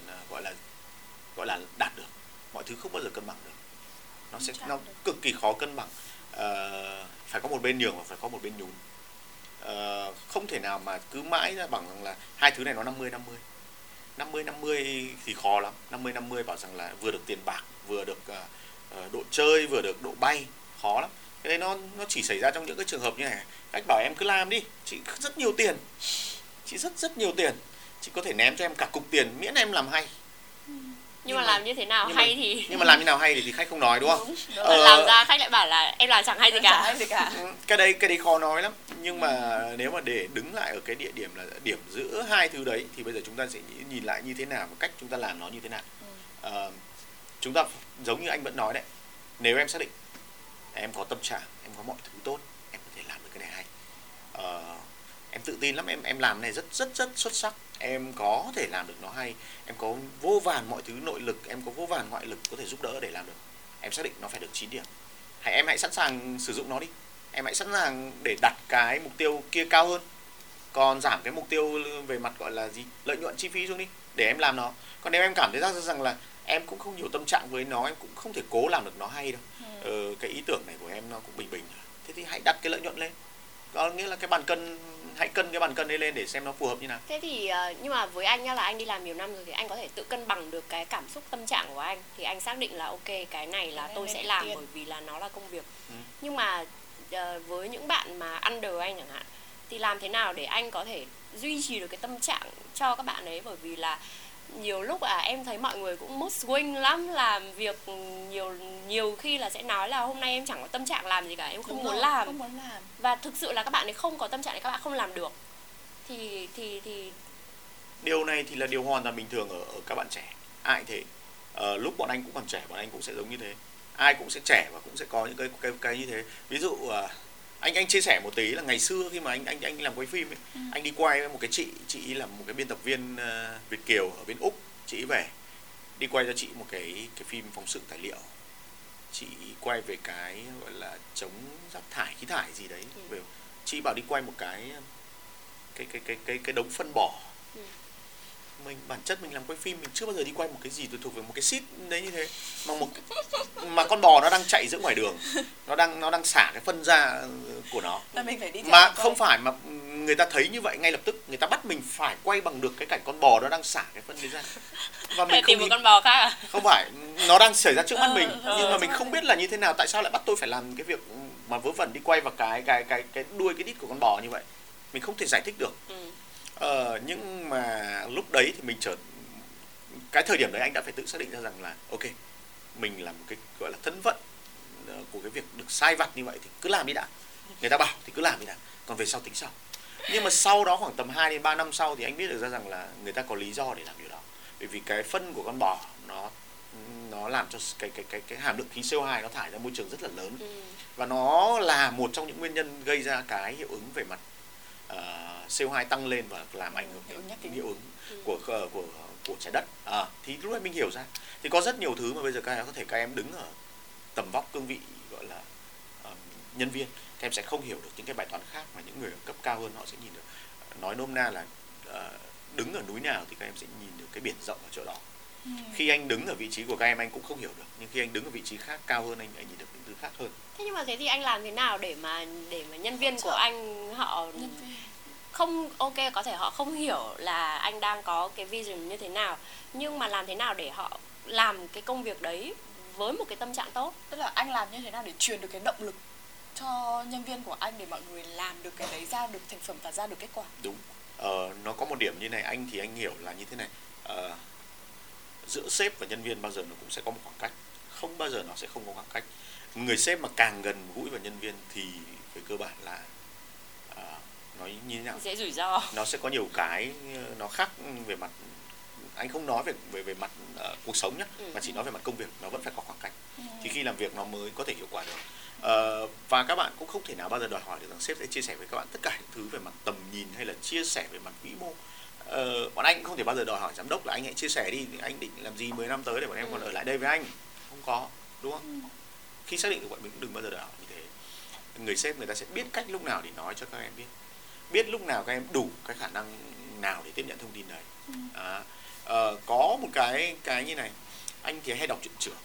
à, gọi là gọi là đạt được. Mọi thứ không bao giờ cân bằng được. Nó sẽ nó cực kỳ khó cân bằng. Ờ, phải có một bên nhường và phải có một bên nhún. Ờ, không thể nào mà cứ mãi ra bằng rằng là hai thứ này nó 50 50 50 50 thì khó lắm. 50 50 bảo rằng là vừa được tiền bạc vừa được ờ, ờ, độ chơi vừa được độ bay khó lắm. Cái đấy nó nó chỉ xảy ra trong những cái trường hợp như này. Anh bảo em cứ làm đi. Chị rất nhiều tiền. Chị rất rất nhiều tiền. Chị có thể ném cho em cả cục tiền miễn em làm hay nhưng mà mà- làm như thế nào nhưng mà- hay thì nhưng mà làm như nào hay thì, thì khách không nói đúng không? Đúng, đúng. Mà Ờ, làm ra khách lại bảo là em làm chẳng hay gì cả. Hay gì cả. Ừ, cái đấy cái đấy khó nói lắm. Nhưng mà nếu mà để đứng lại ở cái địa điểm là điểm giữa hai thứ đấy thì bây giờ chúng ta sẽ nhìn- nhìn lại như thế nào và cách chúng ta làm nó như thế nào. Ừ. Ờ, chúng ta giống như anh vẫn nói đấy nếu em xác định em có tâm trạng em có mọi thứ tốt em có thể làm được cái này hay. Ờ, em tự tin lắm em em làm này rất rất rất xuất sắc. Em có thể làm được nó hay em có vô vàn mọi thứ nội lực em có vô vàn ngoại lực có thể giúp đỡ để làm được. Em xác định nó phải được 9 điểm. Hãy em hãy sẵn sàng sử dụng nó đi. Em hãy sẵn sàng để đặt cái mục tiêu kia cao hơn. Còn giảm cái mục tiêu về mặt gọi là gì lợi nhuận chi phí xuống đi để em làm nó. Còn nếu em cảm thấy ra rằng là em cũng không nhiều tâm trạng với nó em cũng không thể cố làm được nó hay đâu. Ừ. ờ, cái ý tưởng này của em nó cũng bình bình. Thế thì hãy đặt cái lợi nhuận lên. Có nghĩa là cái bàn cân hãy cân cái bàn cân đấy lên để xem nó phù hợp như nào. Thế thì ờ, nhưng mà với anh nhá là anh đi làm nhiều năm rồi thì anh có thể tự cân bằng được cái cảm xúc tâm trạng của anh. Thì anh xác định là ok cái này là tôi sẽ làm bởi vì là nó là công việc. Ừ. nhưng mà ờ, với những bạn mà under anh chẳng hạn thì làm thế nào để anh có thể duy trì được cái tâm trạng cho các bạn ấy? Bởi vì là nhiều lúc à em thấy mọi người cũng mood swing lắm làm việc nhiều nhiều khi là sẽ nói là hôm nay em chẳng có tâm trạng làm gì cả em không Đúng muốn rồi, làm. không muốn làm. Và thực sự là các bạn ấy không có tâm trạng thì các bạn không làm được. Thì thì thì điều này thì là điều hoàn toàn bình thường ở, ở các bạn trẻ. Ai thế. Ờ, lúc bọn anh cũng còn trẻ bọn anh cũng sẽ giống như thế. Ai cũng sẽ trẻ và cũng sẽ có những cái cái cái như thế. Ví dụ à, anh anh chia sẻ một tí là ngày xưa khi mà anh anh anh làm quay phim ấy, Ừ. anh đi quay với một cái chị chị là một cái biên tập viên ờ, Việt kiều ở bên úc chị về đi quay cho chị một cái cái phim phóng sự tài liệu chị quay về cái gọi là chống rác thải khí thải gì đấy Ừ. về chị bảo đi quay một cái cái cái cái cái cái đống phân bò Ừ. mình bản chất mình làm quay phim mình chưa bao giờ đi quay một cái gì thuộc về một cái shit đấy như thế. Mà một mà con bò nó đang chạy giữa ngoài đường. Nó đang nó đang xả cái phân ra ờ, của nó. Là mình phải đi mà không phải mà người ta thấy như vậy ngay lập tức người ta bắt mình phải quay bằng được cái cảnh con bò nó đang xả cái phân đấy ra. Và mình tìm không một con bò khác à? Không phải nó đang xảy ra trước mắt Ờ, mình. ờ, nhưng mà mình không biết là như thế nào tại sao lại bắt tôi phải làm cái việc mà vớ vẩn đi quay vào cái cái cái cái đuôi cái đít của con bò như vậy. Mình không thể giải thích được. Ừ. ờ, nhưng mà lúc đấy thì mình trở cái thời điểm đấy anh đã phải tự xác định ra rằng là ok mình là một cái gọi là thân phận ờ, của cái việc được sai vặt như vậy thì cứ làm đi đã. Người ta bảo thì cứ làm đi đã còn về sau tính sau. Nhưng mà sau đó khoảng tầm 2 đến 3 năm sau thì anh biết được ra rằng là người ta có lý do để làm điều đó. Bởi vì cái phân của con bò nó nó làm cho cái cái cái cái hàm lượng khí CO2 nó thải ra môi trường rất là lớn. Ừ. và nó là một trong những nguyên nhân gây ra cái hiệu ứng về mặt ờ, CO2 tăng lên và làm ảnh hưởng đến kính. hiệu ứng Ừ. của của của của trái đất à, thì lúc đấy mình hiểu ra thì có rất nhiều thứ mà bây giờ các em có thể các em đứng ở tầm vóc cương vị gọi là ờm, nhân viên các em sẽ không hiểu được những cái bài toán khác mà những người ở cấp cao hơn họ sẽ nhìn được nói nôm na là ờ, đứng ở núi nào thì các em sẽ nhìn được cái biển rộng ở chỗ đó Ừ. khi anh đứng ở vị trí của các em anh cũng không hiểu được nhưng khi anh đứng ở vị trí khác cao hơn anh anh nhìn được những thứ khác hơn. Thế nhưng mà thế thì anh làm thế nào để mà để mà nhân viên của anh họ không ok có thể họ không hiểu là anh đang có cái vision như thế nào nhưng mà làm thế nào để họ làm cái công việc đấy với một cái tâm trạng tốt? Tức là anh làm như thế nào để truyền được cái động lực cho nhân viên của anh để mọi người làm được cái đấy ra được thành phẩm và ra được kết quả? Đúng. Ờ, nó có một điểm như này anh thì anh hiểu là như thế này. Ờ, giữa sếp và nhân viên bao giờ nó cũng sẽ có một khoảng cách. Không bao giờ nó sẽ không có khoảng cách. Người sếp mà càng gần gũi vào nhân viên thì về cơ bản là uh, nói như thế nào? Sẽ rủi ro. Nó sẽ có nhiều cái nó khác về mặt anh không nói về về về mặt uh, cuộc sống nhé ừ. mà chỉ nói về mặt công việc nó vẫn phải có khoảng cách. Ừ. thì khi làm việc nó mới có thể hiệu quả được. Uh, và các bạn cũng không thể nào bao giờ đòi hỏi được rằng sếp sẽ chia sẻ với các bạn tất cả những thứ về mặt tầm nhìn hay là chia sẻ về mặt vĩ mô uh, bọn anh cũng không thể bao giờ đòi hỏi giám đốc là anh hãy chia sẻ đi. Anh định làm gì 10 năm tới để bọn em ừ. còn ở lại đây với anh? Không có đúng không? Ừ. khi xác định được bọn mình cũng đừng bao giờ đòi hỏi như thế. Người sếp người ta sẽ biết cách lúc nào để nói cho các em biết. Biết lúc nào các em đủ cái khả năng nào để tiếp nhận thông tin đấy. Ừ. à, uh, có một cái cái như này. Anh thì hay đọc truyện trưởng.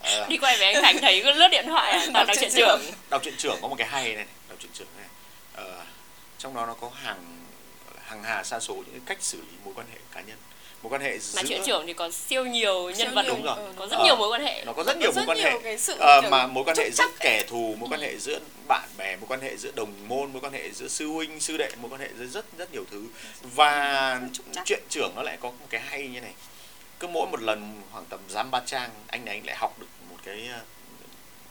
À, đi quay về anh Thành thấy cứ lướt điện thoại à, đọc, đọc truyện trưởng. đọc truyện trưởng có một cái hay này, đọc truyện trưởng này. Uh, trong đó nó có hàng hàng hà sa số những cách xử lý mối quan hệ cá nhân. Mối quan hệ giữa... mà chuyện trưởng thì có siêu nhiều nhân vật. đúng rồi. có rất ờ, nhiều mối quan hệ. nó có rất nhiều mối quan hệ. ờ, mà mối quan hệ giữa kẻ thù mối quan hệ ừ. giữa bạn bè mối quan hệ giữa đồng môn mối quan hệ giữa sư huynh sư đệ mối quan hệ giữa rất rất nhiều thứ. Và chuyện trưởng nó lại có một cái hay như này. Cứ mỗi một lần khoảng tầm giám ba trang anh này anh lại học được một cái ờ,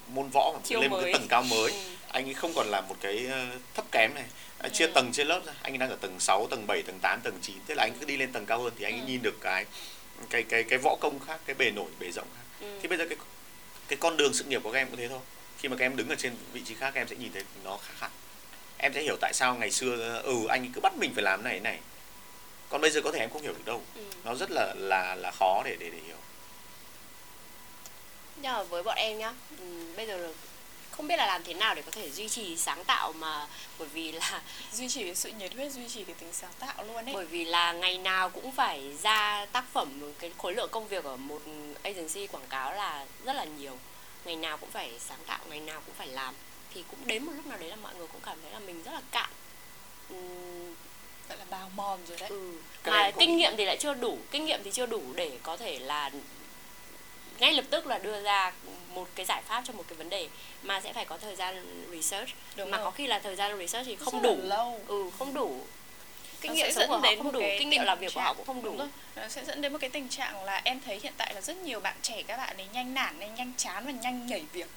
môn võ mà lên một cái tầng cao mới. Ừ. anh ấy không còn là một cái ờ, thấp kém này. À, chia ừ. tầng trên lớp ra. Anh đang ở tầng 6, tầng 7, tầng 8, tầng 9 thế là anh cứ đi lên tầng cao hơn thì anh ừ. nhìn được cái cái cái cái võ công khác cái bề nổi bề rộng khác. Ừ. thì bây giờ cái cái con đường sự nghiệp của các em cũng thế thôi. Khi mà các em đứng ở trên vị trí khác các em sẽ nhìn thấy nó khác hẳn. Em sẽ hiểu tại sao ngày xưa ừ anh cứ bắt mình phải làm này này. Còn bây giờ có thể em không hiểu được đâu. Ừ. nó rất là là là khó để để để hiểu. Mà với bọn em nhá ừ, bây giờ không biết là làm thế nào để có thể duy trì sáng tạo mà bởi vì là duy trì sự nhiệt huyết duy trì cái tính sáng tạo luôn đấy bởi vì là ngày nào cũng phải ra tác phẩm cái khối lượng công việc ở một agency quảng cáo là rất là nhiều. Ngày nào cũng phải sáng tạo ngày nào cũng phải làm. Thì cũng đến một lúc nào đấy là mọi người cũng cảm thấy là mình rất là cạn. Gọi là bào mòn rồi đấy. Ừ. mà kinh nghiệm thì lại chưa đủ kinh nghiệm thì chưa đủ để có thể là ngay lập tức là đưa ra một cái giải pháp cho một cái vấn đề mà sẽ phải có thời gian research. Đúng mà rồi. có khi là thời gian research thì không đủ. lâu. Ừ không đủ. Kinh nghiệm sống của họ không đủ kinh nghiệm làm việc của họ cũng không đủ. Nó sẽ dẫn đến một cái tình trạng là em thấy hiện tại là rất nhiều bạn trẻ các bạn ấy nhanh nản nên nhanh chán và nhanh nhảy việc.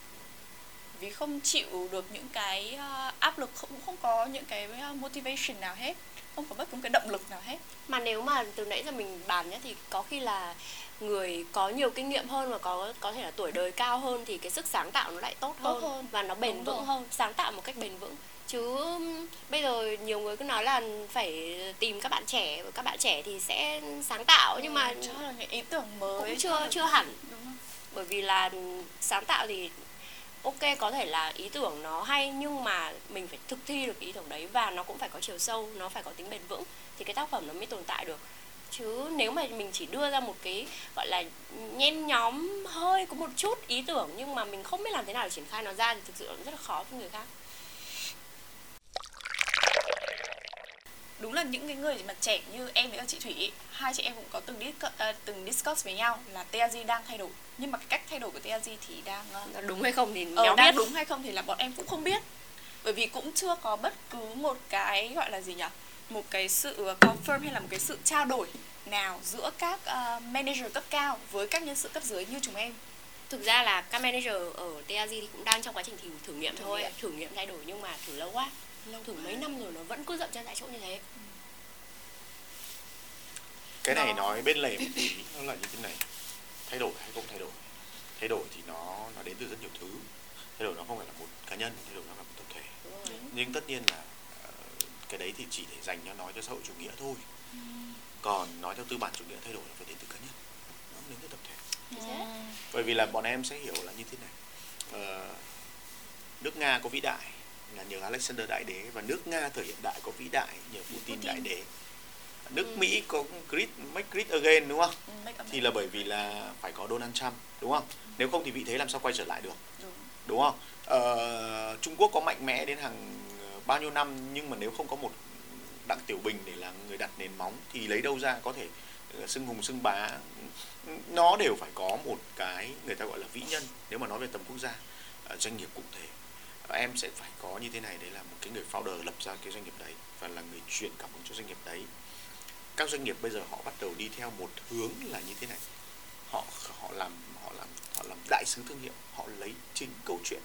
Vì không chịu được những cái uh, áp lực không không có những cái uh, motivation nào hết không có bất cứ một cái động lực nào hết. Mà nếu mà từ nãy giờ mình bàn nhé thì có khi là người có nhiều kinh nghiệm hơn và có có thể là tuổi đời cao hơn thì cái sức sáng tạo nó lại tốt, tốt hơn, hơn và nó bền Đúng vững. rồi. hơn. Sáng tạo một cách bền vững. Chứ bây giờ nhiều người cứ nói là phải tìm các bạn trẻ các bạn trẻ thì sẽ sáng tạo nhưng mà cho là những ý tưởng mới cũng chưa chưa hẳn. Bởi vì là sáng tạo thì ok, có thể là ý tưởng nó hay, nhưng mà mình phải thực thi được ý tưởng đấy và nó cũng phải có chiều sâu, nó phải có tính bền vững thì cái tác phẩm nó mới tồn tại được. Chứ nếu mà mình chỉ đưa ra một cái, gọi là, nhen nhóm hơi có một chút ý tưởng nhưng mà mình không biết làm thế nào để triển khai nó ra thì thực sự rất là khó với người khác. Đúng là những cái người mà trẻ như em với chị Thủy hai chị em cũng có từng đi uh, từng discuss với nhau là TAG đang thay đổi. Nhưng mà cái cách thay đổi của TAG thì đang uh, đúng hay không thì uh, đang biết đúng hay không thì là bọn em cũng không biết. Bởi vì cũng chưa có bất cứ một cái gọi là gì nhỉ một cái sự confirm hay là một cái sự trao đổi nào giữa các uh, manager cấp cao với các nhân sự cấp dưới như chúng em. Thực ra là các manager ở TAG thì cũng đang trong quá trình thử, thử nghiệm thử thôi nghiệm. thử nghiệm thay đổi nhưng mà thử lâu quá lâu thử mấy năm rồi nó vẫn cứ dậm chân tại chỗ như thế. Cái này nó... nói bên lề một tí nó là như thế này. Thay đổi hay không thay đổi? Thay đổi thì nó nó đến từ rất nhiều thứ. Thay đổi nó không phải là một cá nhân thay đổi nó là một tập thể. Nhưng tất nhiên là cái đấy thì chỉ để dành cho nói cho xã hội chủ nghĩa thôi. Ừ. còn nói theo tư bản chủ nghĩa thay đổi là phải đến từ cá nhân nó đến từ tập thể. Ừ. bởi vì là bọn em sẽ hiểu là như thế này. Uh, nước nga có vĩ đại là nhờ Alexander đại đế và nước nga thời hiện đại có vĩ đại nhờ Putin, Putin. đại đế nước ừ. Mỹ có great make great again đúng không? Ừ, thì là bởi vì là phải có Donald Trump đúng không? Ừ. Nếu không thì vị thế làm sao quay trở lại được? Đúng, đúng không? Ờ, Trung Quốc có mạnh mẽ đến hàng bao nhiêu năm nhưng mà nếu không có một đặng tiểu bình để là người đặt nền móng thì lấy đâu ra có thể xưng hùng xưng bá nó đều phải có một cái người ta gọi là vĩ nhân nếu mà nói về tầm quốc gia doanh nghiệp cũng thế em sẽ phải có như thế này đấy là một cái người founder lập ra cái doanh nghiệp đấy và là người truyền cảm hứng cho doanh nghiệp đấy. Các doanh nghiệp bây giờ họ bắt đầu đi theo một hướng là như thế này. Họ họ làm họ làm họ làm đại sứ thương hiệu họ lấy chính câu chuyện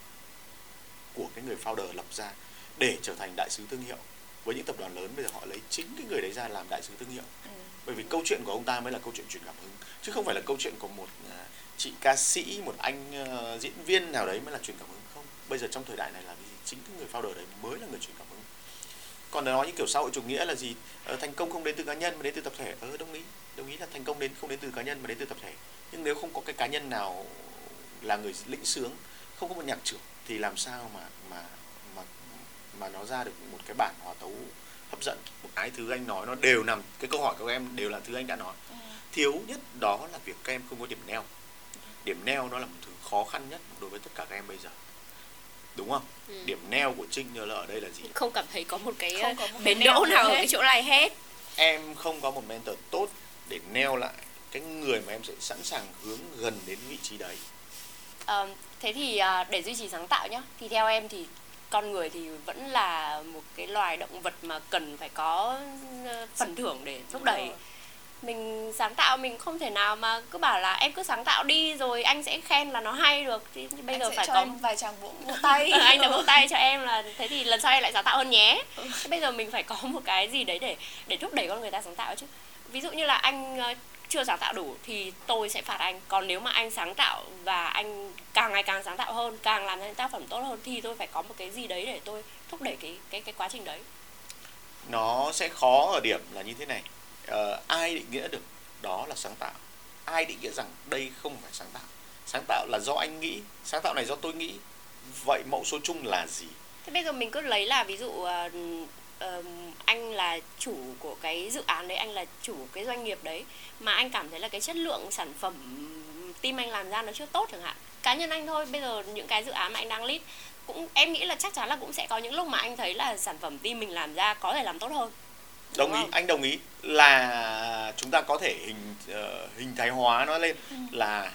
của cái người founder lập ra để trở thành đại sứ thương hiệu. Với những tập đoàn lớn bây giờ họ lấy chính cái người đấy ra làm đại sứ thương hiệu. Ừ. bởi vì câu chuyện của ông ta mới là câu chuyện truyền cảm hứng chứ không phải là câu chuyện của một uh, chị ca sĩ một anh uh, diễn viên nào đấy mới là truyền cảm hứng bây giờ trong thời đại này là gì? Chính cái người founder đấy mới là người truyền cảm hứng. Còn nói những kiểu xã hội chủ nghĩa là gì? Ờ, thành công không đến từ cá nhân mà đến từ tập thể. Ờ đồng ý đồng ý là thành công đến không đến từ cá nhân mà đến từ tập thể. Nhưng nếu không có cái cá nhân nào là người lĩnh sướng không có một nhạc trưởng thì làm sao mà mà mà mà nó ra được một cái bản hòa tấu hấp dẫn? Một cái thứ anh nói nó đều nằm cái câu hỏi của em đều là thứ anh đã nói. Ừ. thiếu nhất đó là việc các em không có điểm neo. Điểm neo nó là một thứ khó khăn nhất đối với tất cả các em bây giờ đúng không? Ừ. điểm neo của trinh là ở đây là gì? Không cảm thấy có một cái không có một bến đỗ nào ở cái chỗ này hết. Em không có một mentor tốt để neo lại cái người mà em sẽ sẵn sàng hướng gần đến vị trí đấy. À, thế thì à, để duy trì sáng tạo nhá. Thì theo em thì con người thì vẫn là một cái loài động vật mà cần phải có ờ, phần thưởng để thúc đẩy mình sáng tạo mình không thể nào mà cứ bảo là em cứ sáng tạo đi rồi anh sẽ khen là nó hay được. Thì bây anh giờ phải cho có em vài tràng vỗ tay. Ừ, anh đã vỗ tay cho em là thế thì lần sau em lại sáng tạo hơn nhé. Ừ. bây giờ mình phải có một cái gì đấy để để thúc đẩy con người ta sáng tạo chứ. Ví dụ như là anh ờ, chưa sáng tạo đủ thì tôi sẽ phạt anh. Còn nếu mà anh sáng tạo và anh càng ngày càng sáng tạo hơn càng làm ra những tác phẩm tốt hơn thì tôi phải có một cái gì đấy để tôi thúc đẩy cái cái cái quá trình đấy. Nó sẽ khó ở điểm là như thế này uh, ai định nghĩa được đó là sáng tạo? Ai định nghĩa rằng đây không phải sáng tạo? Sáng tạo là do anh nghĩ sáng tạo này do tôi nghĩ. Vậy mẫu số chung là gì? Thế bây giờ mình cứ lấy là ví dụ uh, uh, anh là chủ của cái dự án đấy anh là chủ cái doanh nghiệp đấy mà anh cảm thấy là cái chất lượng sản phẩm team anh làm ra nó chưa tốt chẳng hạn. Cá nhân anh thôi bây giờ những cái dự án mà anh đang lead cũng em nghĩ là chắc chắn là cũng sẽ có những lúc mà anh thấy là sản phẩm team mình làm ra có thể làm tốt hơn đồng ý. anh đồng ý là chúng ta có thể hình uh, hình thái hóa nó lên ừ. là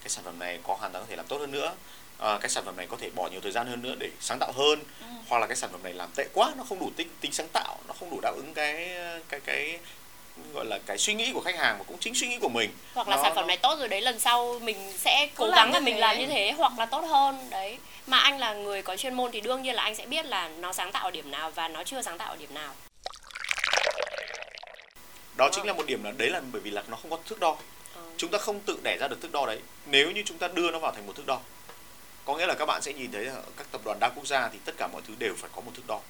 cái sản phẩm này có hoàn toàn có thể làm tốt hơn nữa. Uh, cái sản phẩm này có thể bỏ nhiều thời gian hơn nữa để sáng tạo hơn. Ừ. hoặc là cái sản phẩm này làm tệ quá nó không đủ tính tính sáng tạo nó không đủ đáp ứng cái cái cái gọi là cái suy nghĩ của khách hàng và cũng chính suy nghĩ của mình. Hoặc là nó, sản phẩm này tốt rồi đấy lần sau mình sẽ cố gắng là mình làm như thế hoặc là tốt hơn đấy. Mà anh là người có chuyên môn thì đương nhiên là anh sẽ biết là nó sáng tạo ở điểm nào và nó chưa sáng tạo ở điểm nào đó chính là một điểm là đấy là bởi vì là nó không có thước đo. Ờ. chúng ta không tự đẻ ra được thước đo đấy. Nếu như chúng ta đưa nó vào thành một thước đo có nghĩa là các bạn sẽ nhìn thấy các tập đoàn đa quốc gia thì tất cả mọi thứ đều phải có một thước đo.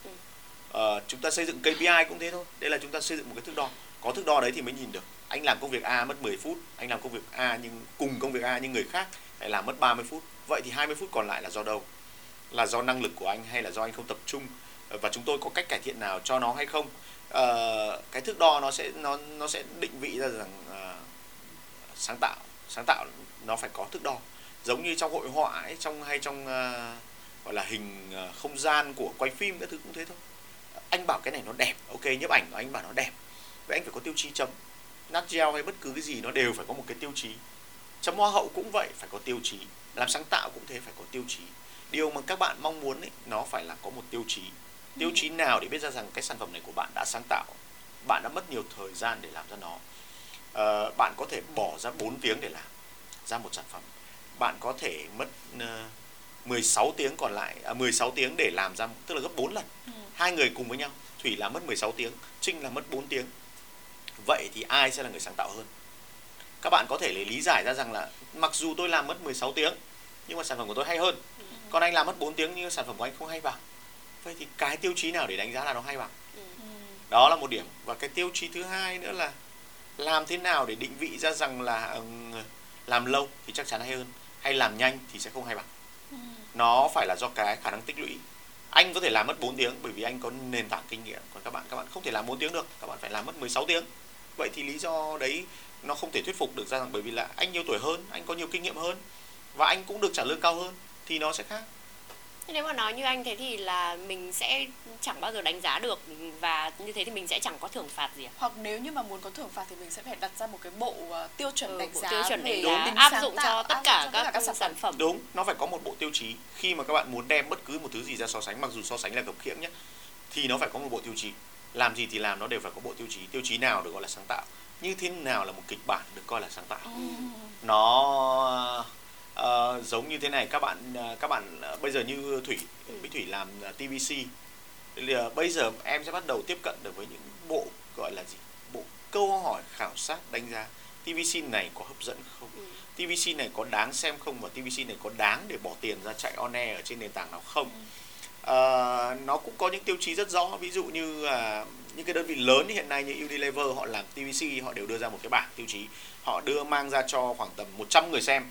À, chúng ta xây dựng KPI cũng thế thôi. Đây là chúng ta xây dựng một cái thước đo. Có thước đo đấy thì mới nhìn được. Anh làm công việc A mất 10 phút anh làm công việc A nhưng cùng công việc A nhưng người khác lại làm mất 30 phút. Vậy thì 20 phút còn lại là do đâu? Là do năng lực của anh hay là do anh không tập trung? Và chúng tôi có cách cải thiện nào cho nó hay không uh, cái thước đo nó sẽ nó nó sẽ định vị ra rằng uh, sáng tạo sáng tạo nó phải có thước đo. Giống như trong hội họa ấy, trong hay trong uh, gọi là hình uh, không gian của quay phim các thứ cũng thế thôi. Anh bảo cái này nó đẹp ok nhiếp ảnh của anh bảo nó đẹp. Vậy anh phải có tiêu chí chấm. Nát gel hay bất cứ cái gì nó đều phải có một cái tiêu chí. Chấm hoa hậu cũng vậy phải có tiêu chí. Làm sáng tạo cũng thế phải có tiêu chí. Điều mà các bạn mong muốn ấy, nó phải là có một tiêu chí tiêu chí nào để biết ra rằng cái sản phẩm này của bạn đã sáng tạo? Bạn đã mất nhiều thời gian để làm ra nó. À, bạn có thể bỏ ra 4 tiếng để làm ra một sản phẩm. Bạn có thể mất uh, ờ, 16 tiếng còn lại à, 16 tiếng để làm ra tức là gấp 4 lần. Ừ. hai người cùng với nhau thủy làm mất 16 tiếng trinh là mất 4 tiếng. Vậy thì ai sẽ là người sáng tạo hơn? Các bạn có thể lấy lý giải ra rằng là mặc dù tôi làm mất 16 tiếng nhưng mà sản phẩm của tôi hay hơn. Ừ. còn anh làm mất 4 tiếng nhưng sản phẩm của anh không hay bằng vậy thì cái tiêu chí nào để đánh giá là nó hay bằng? Ừ. đó là một điểm. Và cái tiêu chí thứ hai nữa là làm thế nào để định vị ra rằng là làm lâu thì chắc chắn hay hơn hay làm nhanh thì sẽ không hay bằng. Ừ. nó phải là do cái khả năng tích lũy. Anh có thể làm mất 4 tiếng bởi vì anh có nền tảng kinh nghiệm. Còn các bạn các bạn không thể làm 4 tiếng được các bạn phải làm mất 16 tiếng. Vậy thì lý do đấy nó không thể thuyết phục được ra rằng bởi vì là anh nhiều tuổi hơn anh có nhiều kinh nghiệm hơn và anh cũng được trả lương cao hơn thì nó sẽ khác Thế nếu mà nói như anh thế thì là mình sẽ chẳng bao giờ đánh giá được và như thế thì mình sẽ chẳng có thưởng phạt gì à? hoặc nếu như mà muốn có thưởng phạt thì mình sẽ phải đặt ra một cái bộ uh, tiêu chuẩn Ừ, đánh bộ giá tiêu chuẩn đánh giá áp dụng tạo, cho tất cả các, sản phẩm. đúng nó phải có một bộ tiêu chí. Khi mà các bạn muốn đem bất cứ một thứ gì ra so sánh mặc dù so sánh là gập khiễng nhé thì nó phải có một bộ tiêu chí. Làm gì thì làm nó đều phải có bộ tiêu chí. Tiêu chí nào được gọi là sáng tạo. Như thế nào là một kịch bản được coi là sáng tạo? Nó ờ, giống như thế này các bạn ờ, các bạn ờ, bây giờ như thủy mỹ thủy làm tvc bây giờ em sẽ bắt đầu tiếp cận được với những bộ gọi là gì? Bộ câu hỏi khảo sát đánh giá tvc này có hấp dẫn không? Ừ. tvc này có đáng xem không và tvc này có đáng để bỏ tiền ra chạy on air ở trên nền tảng nào không? Ờ, nó cũng có những tiêu chí rất rõ ví dụ như là những cái đơn vị lớn hiện nay như Unilever họ làm TVC họ đều đưa ra một cái bảng tiêu chí. Họ đưa mang ra cho khoảng tầm 100 người xem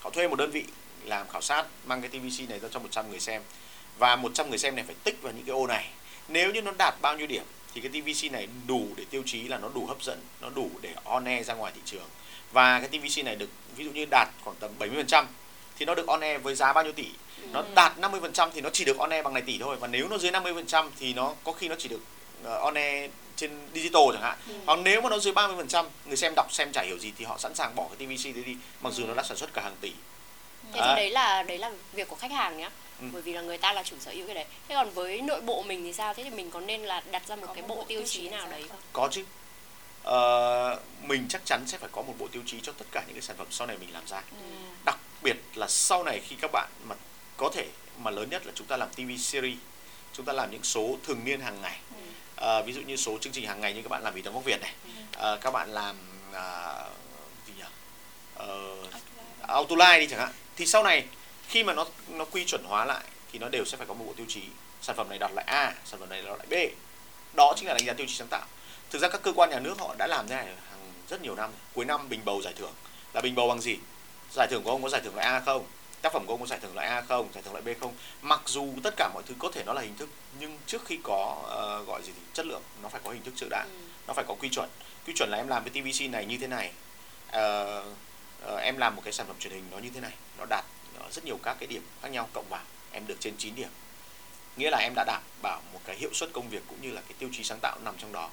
họ thuê một đơn vị làm khảo sát mang cái TVC này ra cho 100 người xem. Và 100 người xem này phải tích vào những cái ô này. Nếu như nó đạt bao nhiêu điểm thì cái TVC này đủ để tiêu chí là nó đủ hấp dẫn nó đủ để on air ra ngoài thị trường. Và cái TVC này được ví dụ như đạt khoảng tầm 70% thì nó được on air với giá bao nhiêu tỷ? Nó đạt 50% thì nó chỉ được on air bằng này tỷ thôi. Và nếu nó dưới 50% thì nó có khi nó chỉ được ờ, on air trên digital chẳng hạn hoặc nếu mà nó dưới 30% người xem đọc xem chả hiểu gì thì họ sẵn sàng bỏ cái TVC đấy đi mặc dù nó đã sản xuất cả hàng tỷ Thế Đấy. thì đấy là đấy là việc của khách hàng nhá. Ừ. Bởi vì là người ta là chủ sở hữu cái đấy. Thế còn với nội bộ mình thì sao? Thế thì mình có nên là đặt ra một Có cái một bộ bộ tiêu tiêu chí nào đấy không? có chứ Ờ, mình chắc chắn sẽ phải có một bộ tiêu chí cho tất cả những cái sản phẩm sau này mình làm ra đặc biệt là sau này khi các bạn mà có thể mà lớn nhất là chúng ta làm TV series chúng ta làm những số thường niên hàng ngày Ờ, ví dụ như số chương trình hàng ngày như các bạn làm vì Đấng gốc Việt này. Ờ, các bạn làm à, gì nhỉ? Ờ, Autoline đi chẳng hạn. Thì sau này khi mà nó nó quy chuẩn hóa lại thì nó đều sẽ phải có một bộ tiêu chí. Sản phẩm này đặt lại A sản phẩm này đặt lại B. Đó chính là đánh giá tiêu chí sáng tạo. Thực ra các cơ quan nhà nước họ đã làm thế này hàng rất nhiều năm. Cuối năm bình bầu giải thưởng. Là bình bầu bằng gì? Giải thưởng của ông có giải thưởng loại A không tác phẩm của ông có giải thưởng loại A không giải thưởng loại B không? Mặc dù tất cả mọi thứ có thể nó là hình thức nhưng trước khi có ờ, gọi gì thì chất lượng nó phải có hình thức trước đã. Nó phải có quy chuẩn. Quy chuẩn là em làm cái TVC này như thế này. Ờ, ờ, em làm một cái sản phẩm truyền hình nó như thế này. Nó đạt ờ, rất nhiều các cái điểm khác nhau cộng vào em được trên 9 điểm. Nghĩa là em đã đảm bảo một cái hiệu suất công việc cũng như là cái tiêu chí sáng tạo nằm trong đó.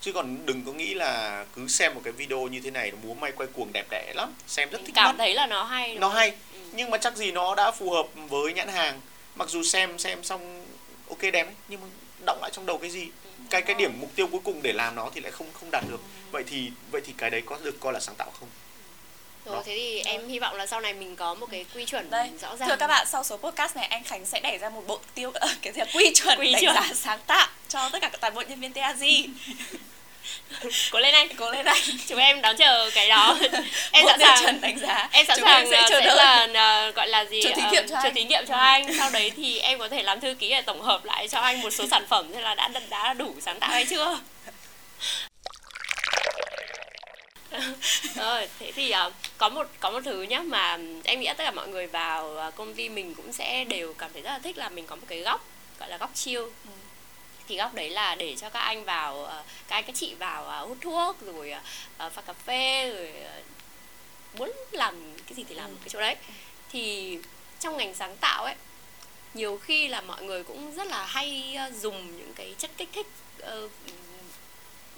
Chứ còn đừng có nghĩ là cứ xem một cái video như thế này nó múa may quay cuồng đẹp đẽ lắm xem rất thích Cảm mắt. thấy là nó hay. nó hay. Ừ. nhưng mà chắc gì nó đã phù hợp với nhãn hàng mặc dù xem xem xong ok đẹp ấy, nhưng mà động lại trong đầu cái gì cái cái điểm mục tiêu cuối cùng để làm nó thì lại không không đạt được vậy thì vậy thì cái đấy có được coi là sáng tạo không Rồi Đó. thế thì em hy vọng là sau này mình có một cái quy chuẩn đây rõ ràng. thưa các bạn sau số podcast này anh Khánh sẽ đẩy ra một bộ tiêu cái gì là quy chuẩn Quy đánh chuẩn. giá sáng tạo cho tất cả các toàn bộ nhân viên TAG Cố lên anh. cố lên anh. Chúng em đón chờ cái đó. em sẵn sàng. đánh giá. Em sẵn Chúng sàng em sẽ ờ, chờ sẽ là ờ, gọi là gì Chờ thí ờ, nghiệm cho chờ anh. thí nghiệm cho anh. Sau đấy thì em có thể làm thư ký để tổng hợp lại cho anh một số sản phẩm thế là đã đã đủ sáng tạo hay chưa. Rồi thế thì ờ, có một có một thứ nhá mà em nghĩ tất cả mọi người vào công ty mình cũng sẽ đều cảm thấy rất là thích là mình có một cái góc gọi là góc chill thì góc đấy là để cho các anh vào ờ, các anh các chị vào ờ, hút thuốc rồi ờ, pha cà phê rồi muốn làm cái gì thì làm cái chỗ đấy. Thì trong ngành sáng tạo ấy nhiều khi là mọi người cũng rất là hay dùng những cái chất kích thích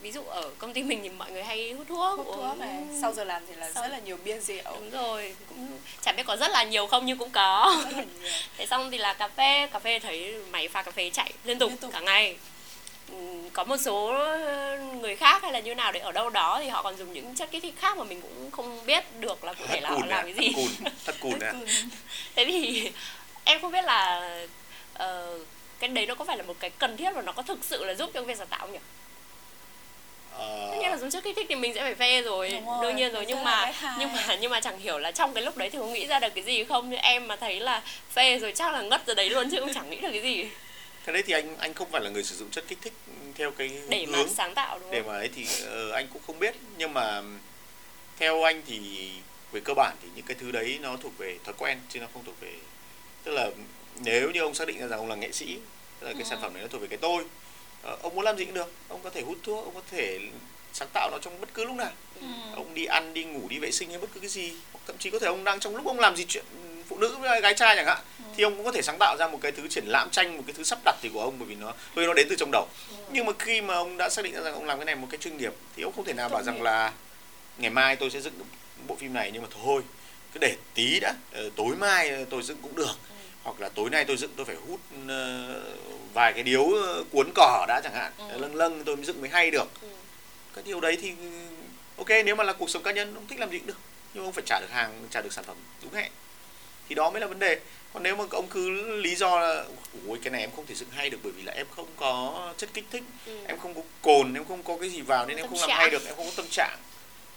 ví dụ ở công ty mình thì mọi người hay hút thuốc hút thuốc uống- này sau giờ làm thì là Sau- rất là nhiều bia rượu. Đúng rồi cũng chẳng biết có rất là nhiều không nhưng cũng có. Thế xong thì là cà phê cà phê thấy máy pha cà phê chạy liên tục, Liên tục. cả ngày. Ừm, có một số người khác hay là như nào đấy ở đâu đó thì họ còn dùng những chất kích thích khác mà mình cũng không biết được là cụ thể là họ làm cái gì. cùn thật cùn đấy thế thì em không biết là ờ, cái đấy nó có phải là một cái cần thiết và nó có thực sự là giúp cho việc sáng tạo không nhỉ? Ờ, tất nhiên là dùng chất kích thích thì mình sẽ phải phê rồi, Đúng rồi, đương nhiên rồi nhưng mà nhưng mà nhưng mà chẳng hiểu là trong cái lúc đấy thì không nghĩ ra được cái gì không? Như em mà thấy là phê rồi chắc là ngất ra đấy luôn chứ cũng chẳng nghĩ được cái gì. Cái đấy thì anh anh không phải là người sử dụng chất kích thích theo cái để mà hướng. sáng tạo đúng để không? mà ấy thì ờ, anh cũng không biết. Nhưng mà theo anh thì về cơ bản thì những cái thứ đấy nó thuộc về thói quen chứ nó không thuộc về tức là nếu như ông xác định ra rằng ông là nghệ sĩ tức là cái sản phẩm đấy nó thuộc về cái tôi ông muốn làm gì cũng được ông có thể hút thuốc ông có thể sáng tạo nó trong bất cứ lúc nào Ừ. ông đi ăn đi ngủ đi vệ sinh hay bất cứ cái gì thậm chí có thể ông đang trong lúc ông làm gì chuyện phụ nữ với gái trai chẳng hạn ừ. thì ông cũng có thể sáng tạo ra một cái thứ triển lãm tranh một cái thứ sắp đặt thì của ông bởi vì nó bởi vì nó đến từ trong đầu ừ. nhưng mà khi mà ông đã xác định ra rằng ông làm cái này một cái chuyên nghiệp thì ông không thể nào bảo rằng là ngày mai tôi sẽ dựng bộ phim này nhưng mà thôi cứ để tí đã ờ, tối mai tôi dựng cũng được. Hoặc là tối nay tôi dựng tôi phải hút uh, vài cái điếu cuốn cỏ đã chẳng hạn ừ. lâng lâng tôi mới dựng mới hay được ừ. cái điều đấy thì ok nếu mà là cuộc sống cá nhân ông thích làm gì cũng được nhưng ông phải trả được hàng trả được sản phẩm đúng hẹn thì đó mới là vấn đề còn nếu mà ông cứ lý do là ôi cái này em không thể dựng hay được bởi vì là em không có chất kích thích ừ. em không có cồn em không có cái gì vào nên em không làm hay được em không có tâm trạng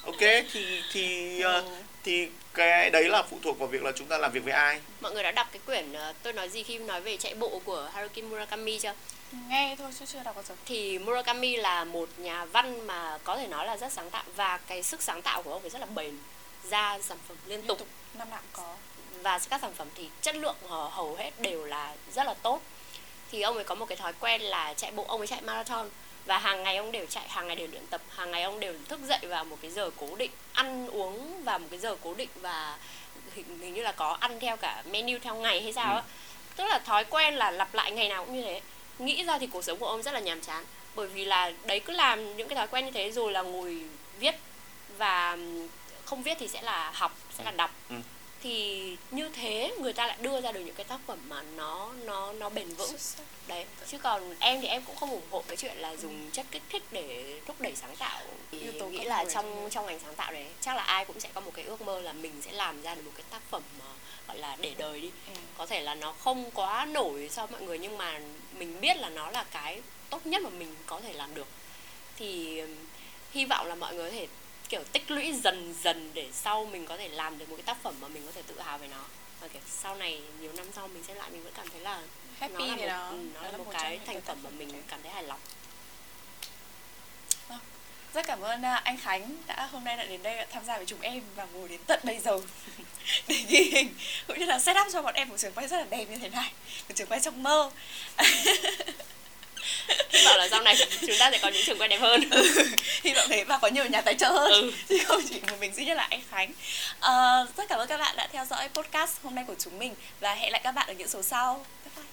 ok thì thì ừ. uh, thì cái đấy là phụ thuộc vào việc là chúng ta làm việc với ai? Mọi người đã đọc cái quyển uh, tôi nói gì khi nói về chạy bộ của Haruki Murakami chưa? Nghe thôi chứ chưa đọc bao giờ. Thì Murakami là một nhà văn mà có thể nói là rất sáng tạo và cái sức sáng tạo của ông ấy rất là bền ra sản phẩm liên, liên tục. tục năm nào có. Và các sản phẩm thì chất lượng hầu hết đều là rất là tốt. Thì ông ấy có một cái thói quen là chạy bộ ông ấy chạy marathon và hàng ngày ông đều chạy hàng ngày đều luyện tập hàng ngày ông đều thức dậy vào một cái giờ cố định ăn uống vào một cái giờ cố định và hình, hình như là có ăn theo cả menu theo ngày hay sao ừ. á tức là thói quen là lặp lại ngày nào cũng như thế nghĩ ra thì cuộc sống của ông rất là nhàm chán bởi vì là đấy cứ làm những cái thói quen như thế rồi là ngồi viết và không viết thì sẽ là học sẽ là đọc ừ. Thì như thế người ta lại đưa ra được những cái tác phẩm mà nó nó nó bền vững. Đấy chứ còn em thì em cũng không ủng hộ cái chuyện là dùng chất kích thích để thúc đẩy sáng tạo. Thì nghĩ là trong trong ngành sáng tạo đấy chắc là ai cũng sẽ có một cái ước mơ là mình sẽ làm ra được một cái tác phẩm mà gọi là để đời đi. Ừ. có thể là nó không quá nổi so với mọi người nhưng mà mình biết là nó là cái tốt nhất mà mình có thể làm được. Thì hy vọng là mọi người có thể kiểu tích lũy dần dần để sau mình có thể làm được một cái tác phẩm mà mình có thể tự hào về nó và kiểu sau này nhiều năm sau mình xem lại mình vẫn cảm thấy là Happy nó là một, đó. Ừ, nó là, là một, một cái thành phẩm mà mình cảm thấy hài lòng vâng. rất cảm ơn à, anh Khánh đã hôm nay đã đến đây tham gia với chúng em và ngồi đến tận bây giờ để ghi hình cũng như là set up cho bọn em một trường quay rất là đẹp như thế này một trường quay trong mơ hy vọng là sau này chúng ta sẽ có những trường quay đẹp hơn. Ừ, hy vọng thế. Và có nhiều nhà tài trợ hơn. Ừ. chứ không chỉ một mình duy nhất là anh khánh. Uh, rất cảm ơn các bạn đã theo dõi podcast hôm nay của chúng mình. Và hẹn lại các bạn ở những số sau. Bye bye.